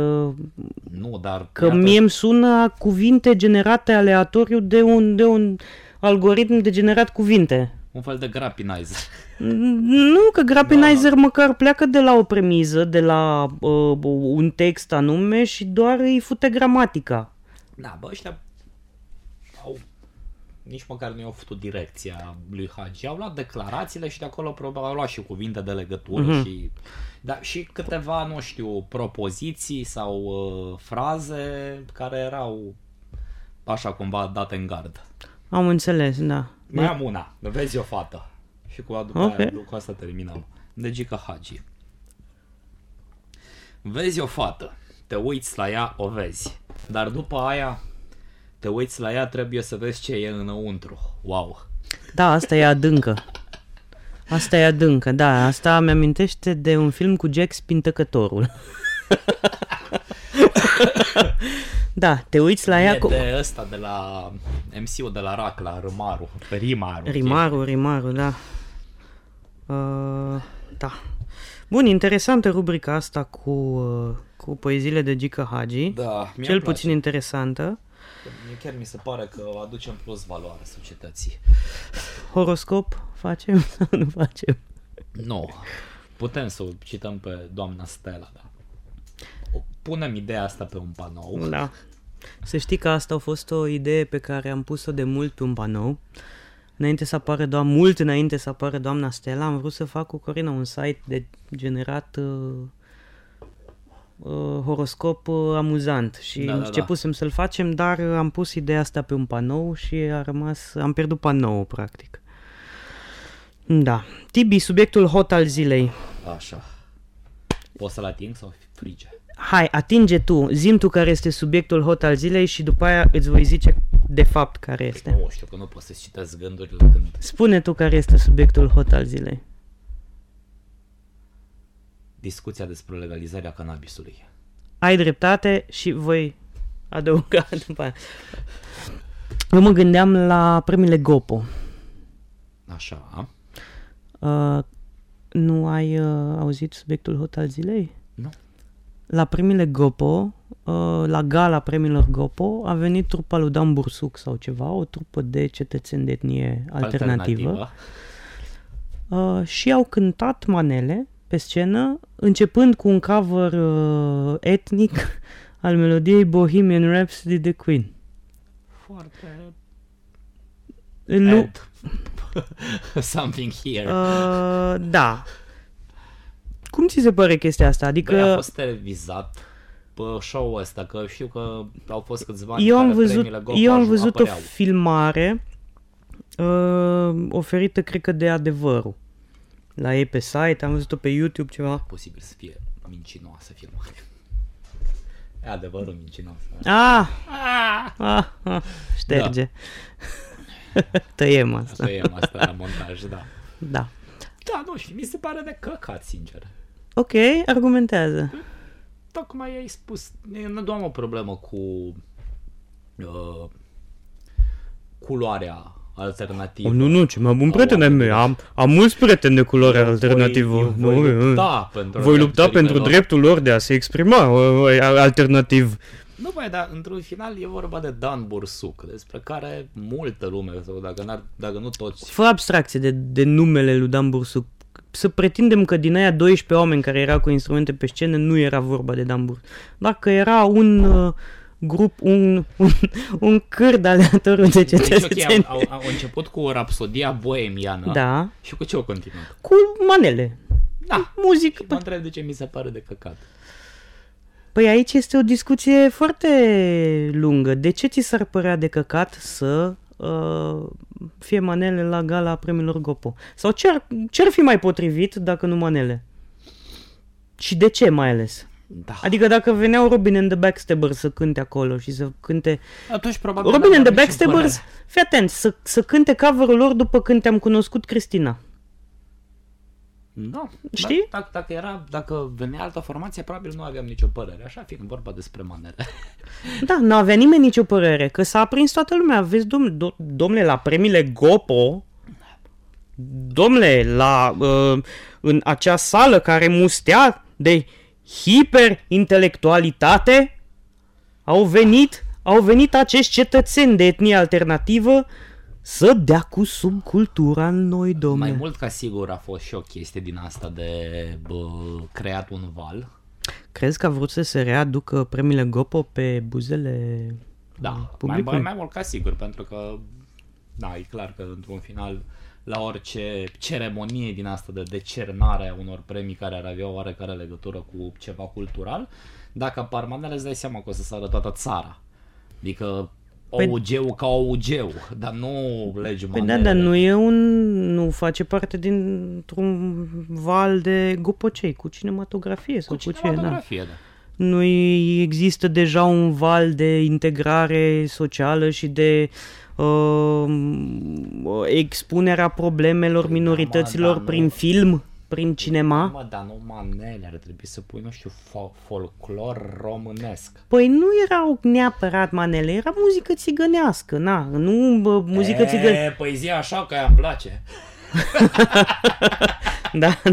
[SPEAKER 2] Nu, dar...
[SPEAKER 1] Că
[SPEAKER 2] iată,
[SPEAKER 1] mie îmi sună a cuvinte generate aleatoriu de un, de un algoritm de generat cuvinte.
[SPEAKER 2] Un fel de grapinizer.
[SPEAKER 1] Nu, că Grapinizer măcar pleacă de la o premiză, de la uh, un text anume și doar îi fute gramatica.
[SPEAKER 2] Da, bă, ăștia au nici măcar nu i-au făcut direcția lui Hagi. Au luat declarațiile și de acolo probabil au luat și cuvinte de legătură
[SPEAKER 1] Mhm.
[SPEAKER 2] și, da, și câteva, nu știu, propoziții sau uh, fraze care erau așa cumva date în gard.
[SPEAKER 1] Am înțeles, da.
[SPEAKER 2] Mai am una, vezi o fată. Și cu, după
[SPEAKER 1] Ok.
[SPEAKER 2] aia, cu asta terminăm. De Gica Hagi. Vezi o fată, te uiți la ea, o vezi. Dar după aia, te uiți la ea, trebuie să vezi ce e înăuntru. Wow!
[SPEAKER 1] Da, asta e adâncă. Asta e adâncă, da. Asta mi-amintește de un film cu Jack Spintăcătorul. da, te uiți la ea
[SPEAKER 2] E
[SPEAKER 1] cu...
[SPEAKER 2] de ăsta de la MC-ul de la Racla, Râmaru, Rimaru.
[SPEAKER 1] Rimarul, rimarul, da. Uh, da. Bun, interesantă rubrica asta cu, uh, cu poeziile de Gică Hagi.
[SPEAKER 2] Da, mie
[SPEAKER 1] Cel
[SPEAKER 2] îmi place.
[SPEAKER 1] puțin interesantă.
[SPEAKER 2] Mie chiar mi se pare că aducem plus valoare societății.
[SPEAKER 1] Horoscop, facem sau nu facem?
[SPEAKER 2] Nu. Putem să o cităm pe doamna Stella, da. O- Punem ideea asta pe un panou.
[SPEAKER 1] Da. Să știi că asta a fost o idee pe care am pus-o de mult pe un panou. Înainte să apară doamna, mult înainte să apară doamna Stella, am vrut să fac cu Corina un site de generat uh, uh, horoscop uh, amuzant și
[SPEAKER 2] Da,
[SPEAKER 1] da,
[SPEAKER 2] da, da.
[SPEAKER 1] începusem să-l facem, dar am pus ideea asta pe un panou și a rămas, am pierdut panou practic. Da. Tibi, subiectul hot al zilei.
[SPEAKER 2] Așa. Poți să-l ating sau frige?
[SPEAKER 1] Hai, atinge tu, zim tu care este subiectul hot al zilei și după aia îți voi zice de fapt care este.
[SPEAKER 2] Nu știu că nu poți să-ți citesc gândurile când...
[SPEAKER 1] Spune tu care este subiectul hot al zilei.
[SPEAKER 2] Discuția despre legalizarea cannabisului.
[SPEAKER 1] Ai dreptate și voi adăuga după aia. Eu mă gândeam la premiile Gopo.
[SPEAKER 2] Așa.
[SPEAKER 1] Uh, nu ai uh, auzit subiectul hot al zilei?
[SPEAKER 2] Nu.
[SPEAKER 1] La premiile Gopo, uh, la gala premiilor Gopo, a venit trupa lui Dan Bursuc sau ceva, o trupă de cetățeni de etnie alternativă. Uh, și au cântat manele pe scenă, începând cu un cover uh, etnic al melodiei Bohemian Rhapsody de Queen.
[SPEAKER 2] Foarte...
[SPEAKER 1] Lu-
[SPEAKER 2] Add Something here.
[SPEAKER 1] uh, da. Cum ți se pare chestia asta?
[SPEAKER 2] Băi, a
[SPEAKER 1] Adică
[SPEAKER 2] fost televizat pe show-ul ăsta, că știu că au fost câțiva ani
[SPEAKER 1] eu
[SPEAKER 2] în
[SPEAKER 1] am
[SPEAKER 2] care
[SPEAKER 1] văzut,
[SPEAKER 2] premiile Gopo
[SPEAKER 1] eu am
[SPEAKER 2] ajung-
[SPEAKER 1] văzut o
[SPEAKER 2] apăreau.
[SPEAKER 1] filmare uh, oferită, cred că, de adevărul. La ei pe site, am văzut-o pe YouTube, ceva.
[SPEAKER 2] Posibil să fie mincinoasă filmare. E adevărul mincinos.
[SPEAKER 1] Ah,
[SPEAKER 2] Ah!
[SPEAKER 1] ah, ah șterge. Tăiem asta.
[SPEAKER 2] Să iem asta la montaj, da.
[SPEAKER 1] Da.
[SPEAKER 2] Da, nu știu, mi se pare de căcat, sincer.
[SPEAKER 1] Ok, argumentează.
[SPEAKER 2] Tocmai ai spus, eu nu am o problemă cu uh, culoarea alternativă.
[SPEAKER 1] Oh, nu, nu, ce mai bun prieten ai mei. Am, am mulți prieteni de culoare
[SPEAKER 2] Eu
[SPEAKER 1] alternativă.
[SPEAKER 2] Voi, eu
[SPEAKER 1] Nu,
[SPEAKER 2] voi
[SPEAKER 1] nu.
[SPEAKER 2] lupta pentru
[SPEAKER 1] voi lupta
[SPEAKER 2] drepturile
[SPEAKER 1] pentru
[SPEAKER 2] lor.
[SPEAKER 1] dreptul lor de a se exprima uh, uh, alternativ.
[SPEAKER 2] Nu, băi, dar într-un final e vorba de Dan Bursuc, despre care multă lume, sau dacă, n-ar, dacă nu toți,
[SPEAKER 1] Fă abstracție de, de numele lui Dan Bursuc. Să pretindem că din aia 12 oameni care erau cu instrumente pe scenă nu era vorba de Dan Bursuc. Dacă era un uh, grup, un, un, un cârd aleatoriu de
[SPEAKER 2] Deci, ok,
[SPEAKER 1] cetățeni.
[SPEAKER 2] au, au, au început cu Rapsodia Boemiană
[SPEAKER 1] Da,
[SPEAKER 2] și cu ce au continuat?
[SPEAKER 1] cu manele.
[SPEAKER 2] Da,
[SPEAKER 1] Muzică.
[SPEAKER 2] și mă întreb de ce mi se pare de căcat.
[SPEAKER 1] Păi aici este o discuție foarte lungă. De ce ți s-ar părea de căcat să uh, fie manele la gala premiilor Gopo? Sau ce ar, ce ar fi mai potrivit dacă nu manele? Și de ce mai ales?
[SPEAKER 2] Da.
[SPEAKER 1] Adică dacă veneau Robin and the Backstabbers să cânte acolo și să cânte...
[SPEAKER 2] Atunci probabil...
[SPEAKER 1] Robin and the
[SPEAKER 2] n-aveam nicio
[SPEAKER 1] Backstabbers, fii atent, să, să cânte cover-ul lor după când te-am cunoscut Cristina.
[SPEAKER 2] Da,
[SPEAKER 1] Știi?
[SPEAKER 2] Dacă, dacă, era, dacă venea altă formație, probabil nu aveam nicio părere. Așa fiind vorba despre manele.
[SPEAKER 1] Da, nu avea nimeni nicio părere, că s-a aprins toată lumea. Vezi, domnule, do- domnule la premiile Gopo, domnule, la, uh, în acea sală care mustea de hiperintelectualitate, au venit, au venit acești cetățeni de etnie alternativă să dea cu subcultura în noi, domnule.
[SPEAKER 2] Mai mult ca sigur a fost și o chestie din asta de bă, creat un val.
[SPEAKER 1] Crezi că a vrut să se readucă premiile Gopo pe buzele
[SPEAKER 2] Da, mai,
[SPEAKER 1] publicului?
[SPEAKER 2] mai, mai mult ca sigur, pentru că da, e clar că într-un final la orice ceremonie din asta de decernare a unor premii care ar avea oarecare legătură cu ceva cultural, dacă apar manele îți dai seama că o să sară toată țara. Adică
[SPEAKER 1] Păi-
[SPEAKER 2] OUG-ul ca OUG-ul, dar nu legi
[SPEAKER 1] Păi
[SPEAKER 2] manele.
[SPEAKER 1] da, dar nu e un... nu face parte dintr-un val de gopocei cu cinematografie sau cu, ce, da.
[SPEAKER 2] cinematografie, da.
[SPEAKER 1] Nu există deja un val de integrare socială și de uh, expunerea problemelor minorităților
[SPEAKER 2] da, nu.
[SPEAKER 1] prin film, prin cinema?
[SPEAKER 2] Mă, dar nu manele, ar trebui să pui, nu știu, fo- folclor românesc.
[SPEAKER 1] Păi nu erau neapărat manele, era muzică țigănească, na, nu bă, muzică țigănească.
[SPEAKER 2] E, păi zi așa că aia îmi place.
[SPEAKER 1] Da, da,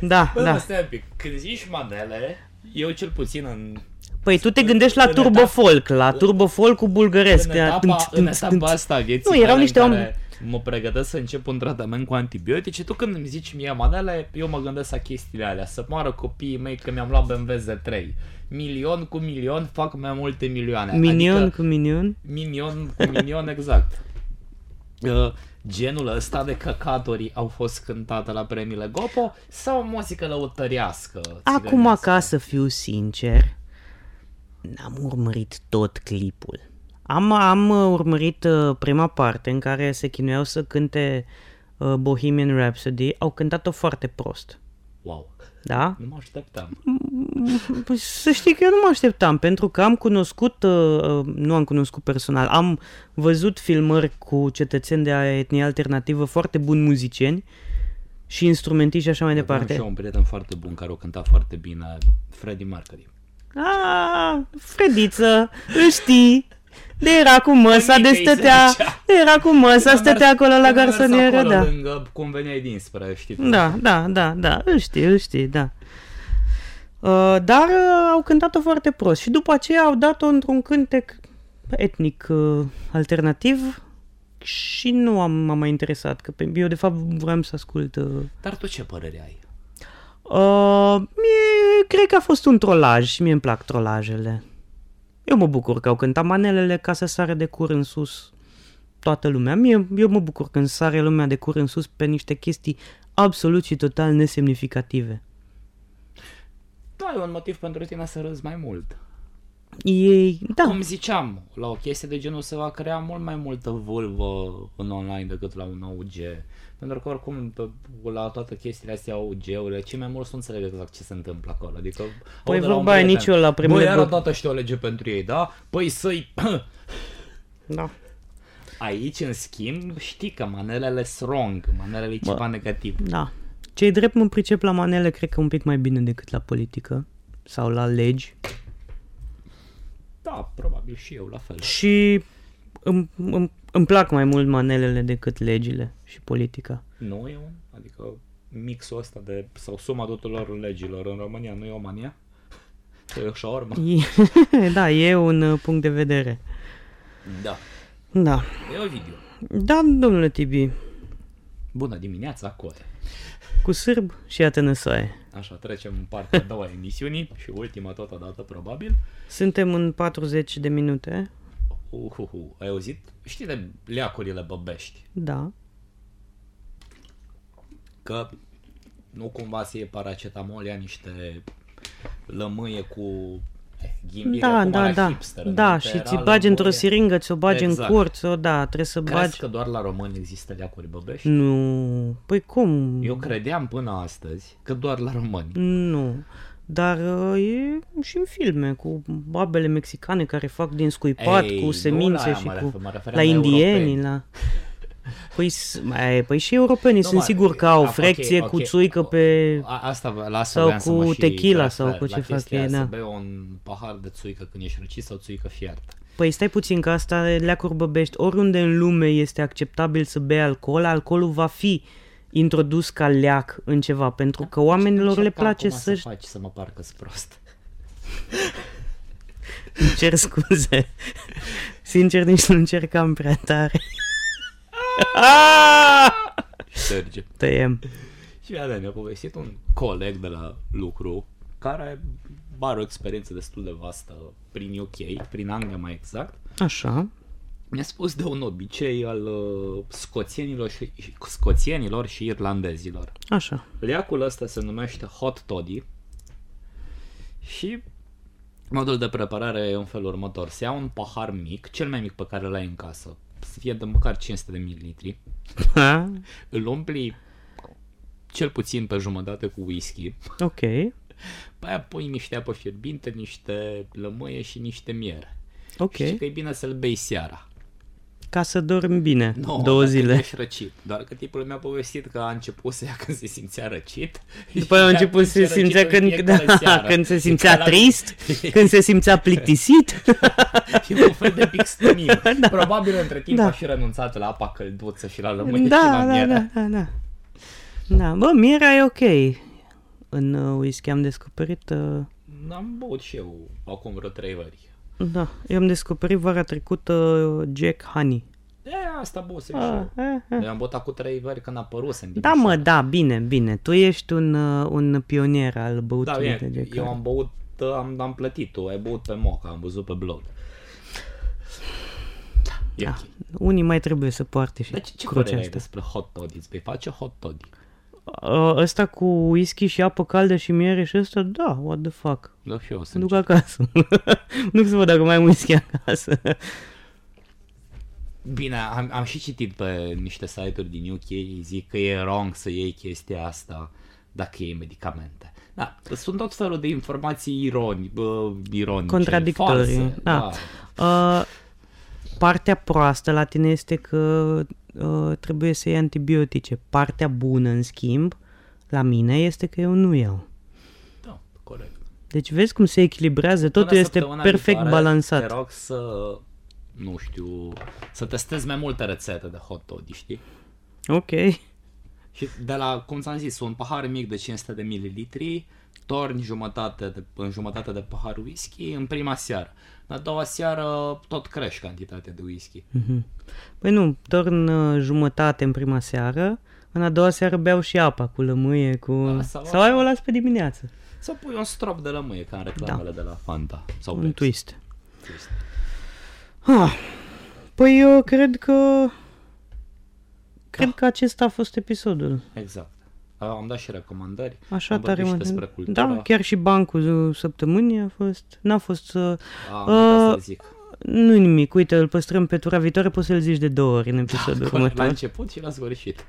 [SPEAKER 1] da,
[SPEAKER 2] Bă,
[SPEAKER 1] da.
[SPEAKER 2] da. stai un pic, când zici manele, eu cel puțin în,
[SPEAKER 1] Păi tu te gândești la
[SPEAKER 2] în
[SPEAKER 1] turbo folk, la turbo folk cu bulgăresc.
[SPEAKER 2] în, etapa, în etapa asta a vieții
[SPEAKER 1] Nu, erau
[SPEAKER 2] mele
[SPEAKER 1] niște
[SPEAKER 2] în
[SPEAKER 1] oameni-
[SPEAKER 2] care mă pregătesc să încep un tratament cu antibiotice, tu când îmi zici mie manele, eu mă gândesc la chestiile alea, să moară copiii mei că mi-am luat BMW Z3. Milion cu milion fac mai multe milioane.
[SPEAKER 1] Minion
[SPEAKER 2] adică,
[SPEAKER 1] cu minion.
[SPEAKER 2] Minion cu minion, exact. Uh, genul ăsta de căcaturi au fost cântate la premiile Gopo sau muzică lăutărească?
[SPEAKER 1] Acum,
[SPEAKER 2] țigănească?
[SPEAKER 1] ca să fiu sincer, n-am urmărit tot clipul. Am, am uh, urmărit uh, prima parte în care se chinuiau să cânte uh, Bohemian Rhapsody. Au cântat-o foarte prost.
[SPEAKER 2] Wow,
[SPEAKER 1] Da?
[SPEAKER 2] nu mă așteptam.
[SPEAKER 1] Păi să știi că eu nu mă așteptam, pentru că am cunoscut, uh, uh, nu am cunoscut personal, am văzut filmări cu cetățeni de etnie alternativă foarte buni muzicieni și instrumentiști și așa mai
[SPEAKER 2] Aveam
[SPEAKER 1] departe.
[SPEAKER 2] și eu un prieten foarte bun care o cânta foarte bine, Freddie Mercury.
[SPEAKER 1] Ah, Frediță, îl știi. De era cu măsa, de
[SPEAKER 2] Micăi se
[SPEAKER 1] stătea,
[SPEAKER 2] zicea.
[SPEAKER 1] de era cu măsa, stătea acolo la
[SPEAKER 2] Când am mers
[SPEAKER 1] garsonieră,
[SPEAKER 2] acolo
[SPEAKER 1] da.
[SPEAKER 2] Lângă, cum veneai dinspre, știi tu.
[SPEAKER 1] Da, da, da, da, îl știi, îl știi, da. Uh, dar uh, au cântat-o foarte prost și după aceea au dat-o într-un cântec etnic uh, alternativ și nu am, m-am mai interesat, că pe, eu de fapt vreau să ascult... Uh,
[SPEAKER 2] Dar tu ce părere ai?
[SPEAKER 1] uh, mie, cred că a fost un trolaj și mie îmi plac trolajele. Eu mă bucur că au cântat manelele ca să sară de cur în sus toată lumea. Mie, eu mă bucur când sare lumea de cur în sus pe niște chestii absolut și total nesemnificative.
[SPEAKER 2] Da, e un motiv pentru tine să râzi mai mult.
[SPEAKER 1] Ei, da,
[SPEAKER 2] Cum ziceam, la o chestie de genul se va crea mult mai multă vulvă în online decât la un AUG. Pentru că oricum pe, la toate chestiile astea AUG-urile, cei mai mulți nu înțeleg exact ce se întâmplă acolo. Adică,
[SPEAKER 1] Păi
[SPEAKER 2] au de la un
[SPEAKER 1] vorba aia
[SPEAKER 2] prieten,
[SPEAKER 1] nici eu la primele
[SPEAKER 2] Băi, iar
[SPEAKER 1] bă-
[SPEAKER 2] odată și o lege pentru ei, da? Păi să-i...
[SPEAKER 1] da.
[SPEAKER 2] Aici, în schimb, știi că manelele sunt wrong, manelele e ceva negativ.
[SPEAKER 1] Da. Cei drept mă pricep la manele, cred că un pic mai bine decât la politică sau la legi.
[SPEAKER 2] Da, probabil și eu la fel.
[SPEAKER 1] Și îmi, îmi, îmi plac mai mult manelele decât legile și politica.
[SPEAKER 2] Nu e un, adică mixul ăsta de, sau suma tuturor legilor în România nu e o mania? Sau e o șaormă?
[SPEAKER 1] E, da, e un uh, punct de vedere.
[SPEAKER 2] Da.
[SPEAKER 1] Da.
[SPEAKER 2] E o video.
[SPEAKER 1] Da, domnule Tibi,
[SPEAKER 2] Bună dimineața, Core.
[SPEAKER 1] cu sârb și iată năsoaie.
[SPEAKER 2] Așa, trecem în partea a doua a emisiunii și ultima totodată, probabil.
[SPEAKER 1] Suntem în 40 de minute.
[SPEAKER 2] Uhuhu, ai auzit? Știi de leacurile băbești?
[SPEAKER 1] Da.
[SPEAKER 2] Că nu cumva să iei paracetamol, ia niște lămâie cu eh, ghimbire,
[SPEAKER 1] Da,
[SPEAKER 2] cum
[SPEAKER 1] da,
[SPEAKER 2] era
[SPEAKER 1] da.
[SPEAKER 2] hipster,
[SPEAKER 1] Da,
[SPEAKER 2] nu?
[SPEAKER 1] și
[SPEAKER 2] Era
[SPEAKER 1] ți bagi într-o
[SPEAKER 2] lămâie.
[SPEAKER 1] siringă, ți-o bagi
[SPEAKER 2] Exact.
[SPEAKER 1] în cur, ți-o, da, trebuie să
[SPEAKER 2] Crezi
[SPEAKER 1] bagi...
[SPEAKER 2] că doar la români există leacuri băbești?
[SPEAKER 1] Nu, păi cum?
[SPEAKER 2] Eu credeam până astăzi că doar la români.
[SPEAKER 1] Nu. Dar uh, e și în filme cu babele mexicane care fac din scuipat
[SPEAKER 2] Ei,
[SPEAKER 1] cu
[SPEAKER 2] nu
[SPEAKER 1] semințe
[SPEAKER 2] la
[SPEAKER 1] și
[SPEAKER 2] aia mă
[SPEAKER 1] cu
[SPEAKER 2] refer- mă refeream
[SPEAKER 1] la
[SPEAKER 2] la
[SPEAKER 1] indieni,
[SPEAKER 2] europeni.
[SPEAKER 1] la Păi, s- mai, păi și europenii
[SPEAKER 2] Nu,
[SPEAKER 1] sunt
[SPEAKER 2] mă,
[SPEAKER 1] sigur că au
[SPEAKER 2] a,
[SPEAKER 1] frecție
[SPEAKER 2] ok,
[SPEAKER 1] cu
[SPEAKER 2] ok.
[SPEAKER 1] țuică pe...
[SPEAKER 2] A, asta, la asta
[SPEAKER 1] Sau
[SPEAKER 2] voiam să
[SPEAKER 1] cu
[SPEAKER 2] mă și
[SPEAKER 1] tequila
[SPEAKER 2] refer,
[SPEAKER 1] sau cu ce
[SPEAKER 2] la
[SPEAKER 1] fac
[SPEAKER 2] chestia
[SPEAKER 1] ei,
[SPEAKER 2] aia,
[SPEAKER 1] da.
[SPEAKER 2] Să bei un pahar de țuică când ești răcit sau țuică fiartă.
[SPEAKER 1] Păi stai puțin că asta leacuri băbești. Oriunde în lume este acceptabil să bei alcool, alcoolul va fi introdus ca leac în ceva, pentru că oamenilor le
[SPEAKER 2] Încerc
[SPEAKER 1] place
[SPEAKER 2] acum
[SPEAKER 1] să-și...
[SPEAKER 2] să faci să mă parcă prost.
[SPEAKER 1] Îmi cer scuze. Sincer, nici nu încercam prea tare.
[SPEAKER 2] Serge.
[SPEAKER 1] Tăiem.
[SPEAKER 2] Și iată, mi-a povestit un coleg de la lucru care are o experiență destul de vastă prin UK, prin Anglia mai exact.
[SPEAKER 1] Așa.
[SPEAKER 2] Mi-a spus de un obicei al uh, scoțienilor și, scoțienilor și irlandezilor.
[SPEAKER 1] Așa.
[SPEAKER 2] Leacul ăsta se numește hot toddy și modul de preparare e în felul următor. Se ia un pahar mic, cel mai mic pe care l-ai în casă, să fie de măcar 500 de mililitri,
[SPEAKER 1] Ha?
[SPEAKER 2] îl umpli cel puțin pe jumătate cu whisky,
[SPEAKER 1] Ok.
[SPEAKER 2] pe aia pui niște apă fierbinte, niște lămâie și niște miere.
[SPEAKER 1] Ok.
[SPEAKER 2] Și că e bine să-l bei seara.
[SPEAKER 1] Ca să dormi bine
[SPEAKER 2] Nu,
[SPEAKER 1] două
[SPEAKER 2] dacă
[SPEAKER 1] zile.
[SPEAKER 2] ești răcit. Doar că tipul mi-a povestit că a început să ia când se simțea răcit.
[SPEAKER 1] După aia a
[SPEAKER 2] și
[SPEAKER 1] început să se
[SPEAKER 2] răcit
[SPEAKER 1] simțea
[SPEAKER 2] în
[SPEAKER 1] când,
[SPEAKER 2] fiecare
[SPEAKER 1] da,
[SPEAKER 2] seară.
[SPEAKER 1] când se
[SPEAKER 2] E
[SPEAKER 1] simțea
[SPEAKER 2] ca la-
[SPEAKER 1] trist, când se simțea plictisit.
[SPEAKER 2] E un fel de pixtonim.
[SPEAKER 1] Da.
[SPEAKER 2] Probabil între timp
[SPEAKER 1] Da.
[SPEAKER 2] a și renunțat la apa călduță și la lămâie și
[SPEAKER 1] da,
[SPEAKER 2] la
[SPEAKER 1] da,
[SPEAKER 2] miere.
[SPEAKER 1] da, da, da. Da, bă, mierea e ok. În uh, whisky am descoperit... Uh,
[SPEAKER 2] Am băut și eu acum vreo trei ori.
[SPEAKER 1] Da, eu am descoperit vara trecută uh, Jack Honey.
[SPEAKER 2] E, asta buse și
[SPEAKER 1] A,
[SPEAKER 2] eu.
[SPEAKER 1] e, e.
[SPEAKER 2] Noi am botat cu trei veri când a apărut în
[SPEAKER 1] Da, mă, da, bine, bine. Tu ești un, uh, un pionier al
[SPEAKER 2] Da,
[SPEAKER 1] băutului de
[SPEAKER 2] bine,
[SPEAKER 1] Jack
[SPEAKER 2] eu
[SPEAKER 1] Carter.
[SPEAKER 2] am băut, am, am plătit, tu ai băut pe moca, am văzut pe blog. Da, e
[SPEAKER 1] Da.
[SPEAKER 2] ok.
[SPEAKER 1] Unii mai trebuie să poarte și
[SPEAKER 2] Dar ce, ce
[SPEAKER 1] crucea
[SPEAKER 2] părere ai
[SPEAKER 1] asta.
[SPEAKER 2] despre hot toddy? Îți vei face hot toddy?
[SPEAKER 1] Uh, Ăsta cu whisky și apă caldă și miere și ăsta, da, what the fuck.
[SPEAKER 2] Da, și eu o să
[SPEAKER 1] Mă duc
[SPEAKER 2] încerc.
[SPEAKER 1] acasă. nu să văd dacă mai am whisky acasă.
[SPEAKER 2] Bine, am, am și citit pe niște site-uri din UK, zic că e wrong să iei chestia asta dacă iei medicamente. Da, sunt tot felul de informații ironi, bă, ironice,
[SPEAKER 1] Contradictorii,
[SPEAKER 2] false,
[SPEAKER 1] da. Uh, partea proastă la tine este că uh, trebuie să iei antibiotice. Partea bună, în schimb, la mine este că eu nu iau.
[SPEAKER 2] da, corect.
[SPEAKER 1] Deci vezi cum se echilibrează, totul
[SPEAKER 2] Până
[SPEAKER 1] este
[SPEAKER 2] săptămâna
[SPEAKER 1] perfect
[SPEAKER 2] viitoare,
[SPEAKER 1] balansat.
[SPEAKER 2] Te rog să, nu știu, să testezi mai multe rețete de hot toddy, știi?
[SPEAKER 1] Ok.
[SPEAKER 2] Și de la, cum ți-am zis, un pahar mic de 500 de mililitri, torni jumătate de, în jumătate de pahar whisky în prima seară. În a doua seară tot crești cantitatea de whisky.
[SPEAKER 1] Mhm. Păi nu, torn uh, jumătate în prima seară, în a doua seară beau și apa cu lămâie, cu...
[SPEAKER 2] Da,
[SPEAKER 1] sau,
[SPEAKER 2] sau
[SPEAKER 1] ai
[SPEAKER 2] așa.
[SPEAKER 1] o las pe dimineață.
[SPEAKER 2] Sau pui un strop de lămâie, ca în reclamele de la Fanta. Sau
[SPEAKER 1] Un
[SPEAKER 2] Pepsi.
[SPEAKER 1] twist.
[SPEAKER 2] Twist.
[SPEAKER 1] Ah, păi eu cred că... Cred
[SPEAKER 2] Da.
[SPEAKER 1] că acesta a fost episodul.
[SPEAKER 2] Exact. Am dat și recomandări.
[SPEAKER 1] Așa
[SPEAKER 2] am
[SPEAKER 1] tare
[SPEAKER 2] vorbit și
[SPEAKER 1] mă...
[SPEAKER 2] despre cultura.
[SPEAKER 1] Da, chiar și bancul săptămânii a fost... N-a fost... Uh,
[SPEAKER 2] Am uh, să zic.
[SPEAKER 1] nu nimic, uite, îl păstrăm pe tura viitoare, poți să-l zici de două ori în episodul
[SPEAKER 2] La
[SPEAKER 1] următor.
[SPEAKER 2] început și la sfârșit.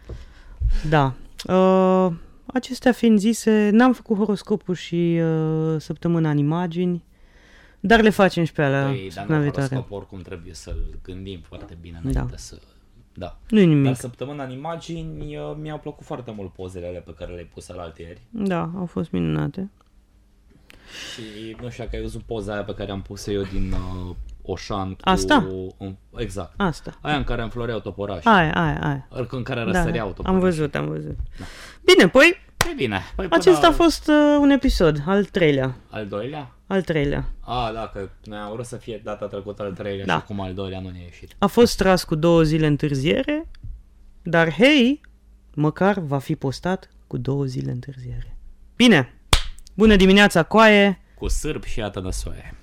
[SPEAKER 1] Da. Uh, acestea fiind zise, n-am făcut horoscopul și uh, săptămâna în imagini, dar le facem și pe alea
[SPEAKER 2] Păi, dar
[SPEAKER 1] săptămâna
[SPEAKER 2] nu
[SPEAKER 1] viitoare.
[SPEAKER 2] horoscop oricum trebuie să-l gândim foarte bine
[SPEAKER 1] Da.
[SPEAKER 2] înainte să... Da.
[SPEAKER 1] Nu-i
[SPEAKER 2] Dar
[SPEAKER 1] nimic.
[SPEAKER 2] săptămâna în imagini uh, mi-au plăcut foarte mult pozele alea pe care le-ai pus al ieri.
[SPEAKER 1] Da, au fost minunate.
[SPEAKER 2] Și nu știu dacă ai văzut poza aia pe care am pus eu din uh, Oșan cu...
[SPEAKER 1] Asta?
[SPEAKER 2] Un, exact.
[SPEAKER 1] Asta.
[SPEAKER 2] Aia în care înfloreau toporași.
[SPEAKER 1] Aia, aia, aia.
[SPEAKER 2] În care
[SPEAKER 1] Da,
[SPEAKER 2] răsăreau
[SPEAKER 1] da.
[SPEAKER 2] toporași.
[SPEAKER 1] am văzut, am văzut. Bine, păi,
[SPEAKER 2] E bine. Păi până
[SPEAKER 1] acesta a fost uh, un episod, al treilea.
[SPEAKER 2] Al doilea?
[SPEAKER 1] Al treilea.
[SPEAKER 2] A, da, că noi am vrut să fie data trecută al treilea
[SPEAKER 1] Da.
[SPEAKER 2] și acum al doilea nu ne-a ieșit.
[SPEAKER 1] A fost tras cu două zile întârziere, dar hei, măcar va fi postat cu două zile întârziere. Bine, bună dimineața, coaie!
[SPEAKER 2] Cu sârb și iată de soie.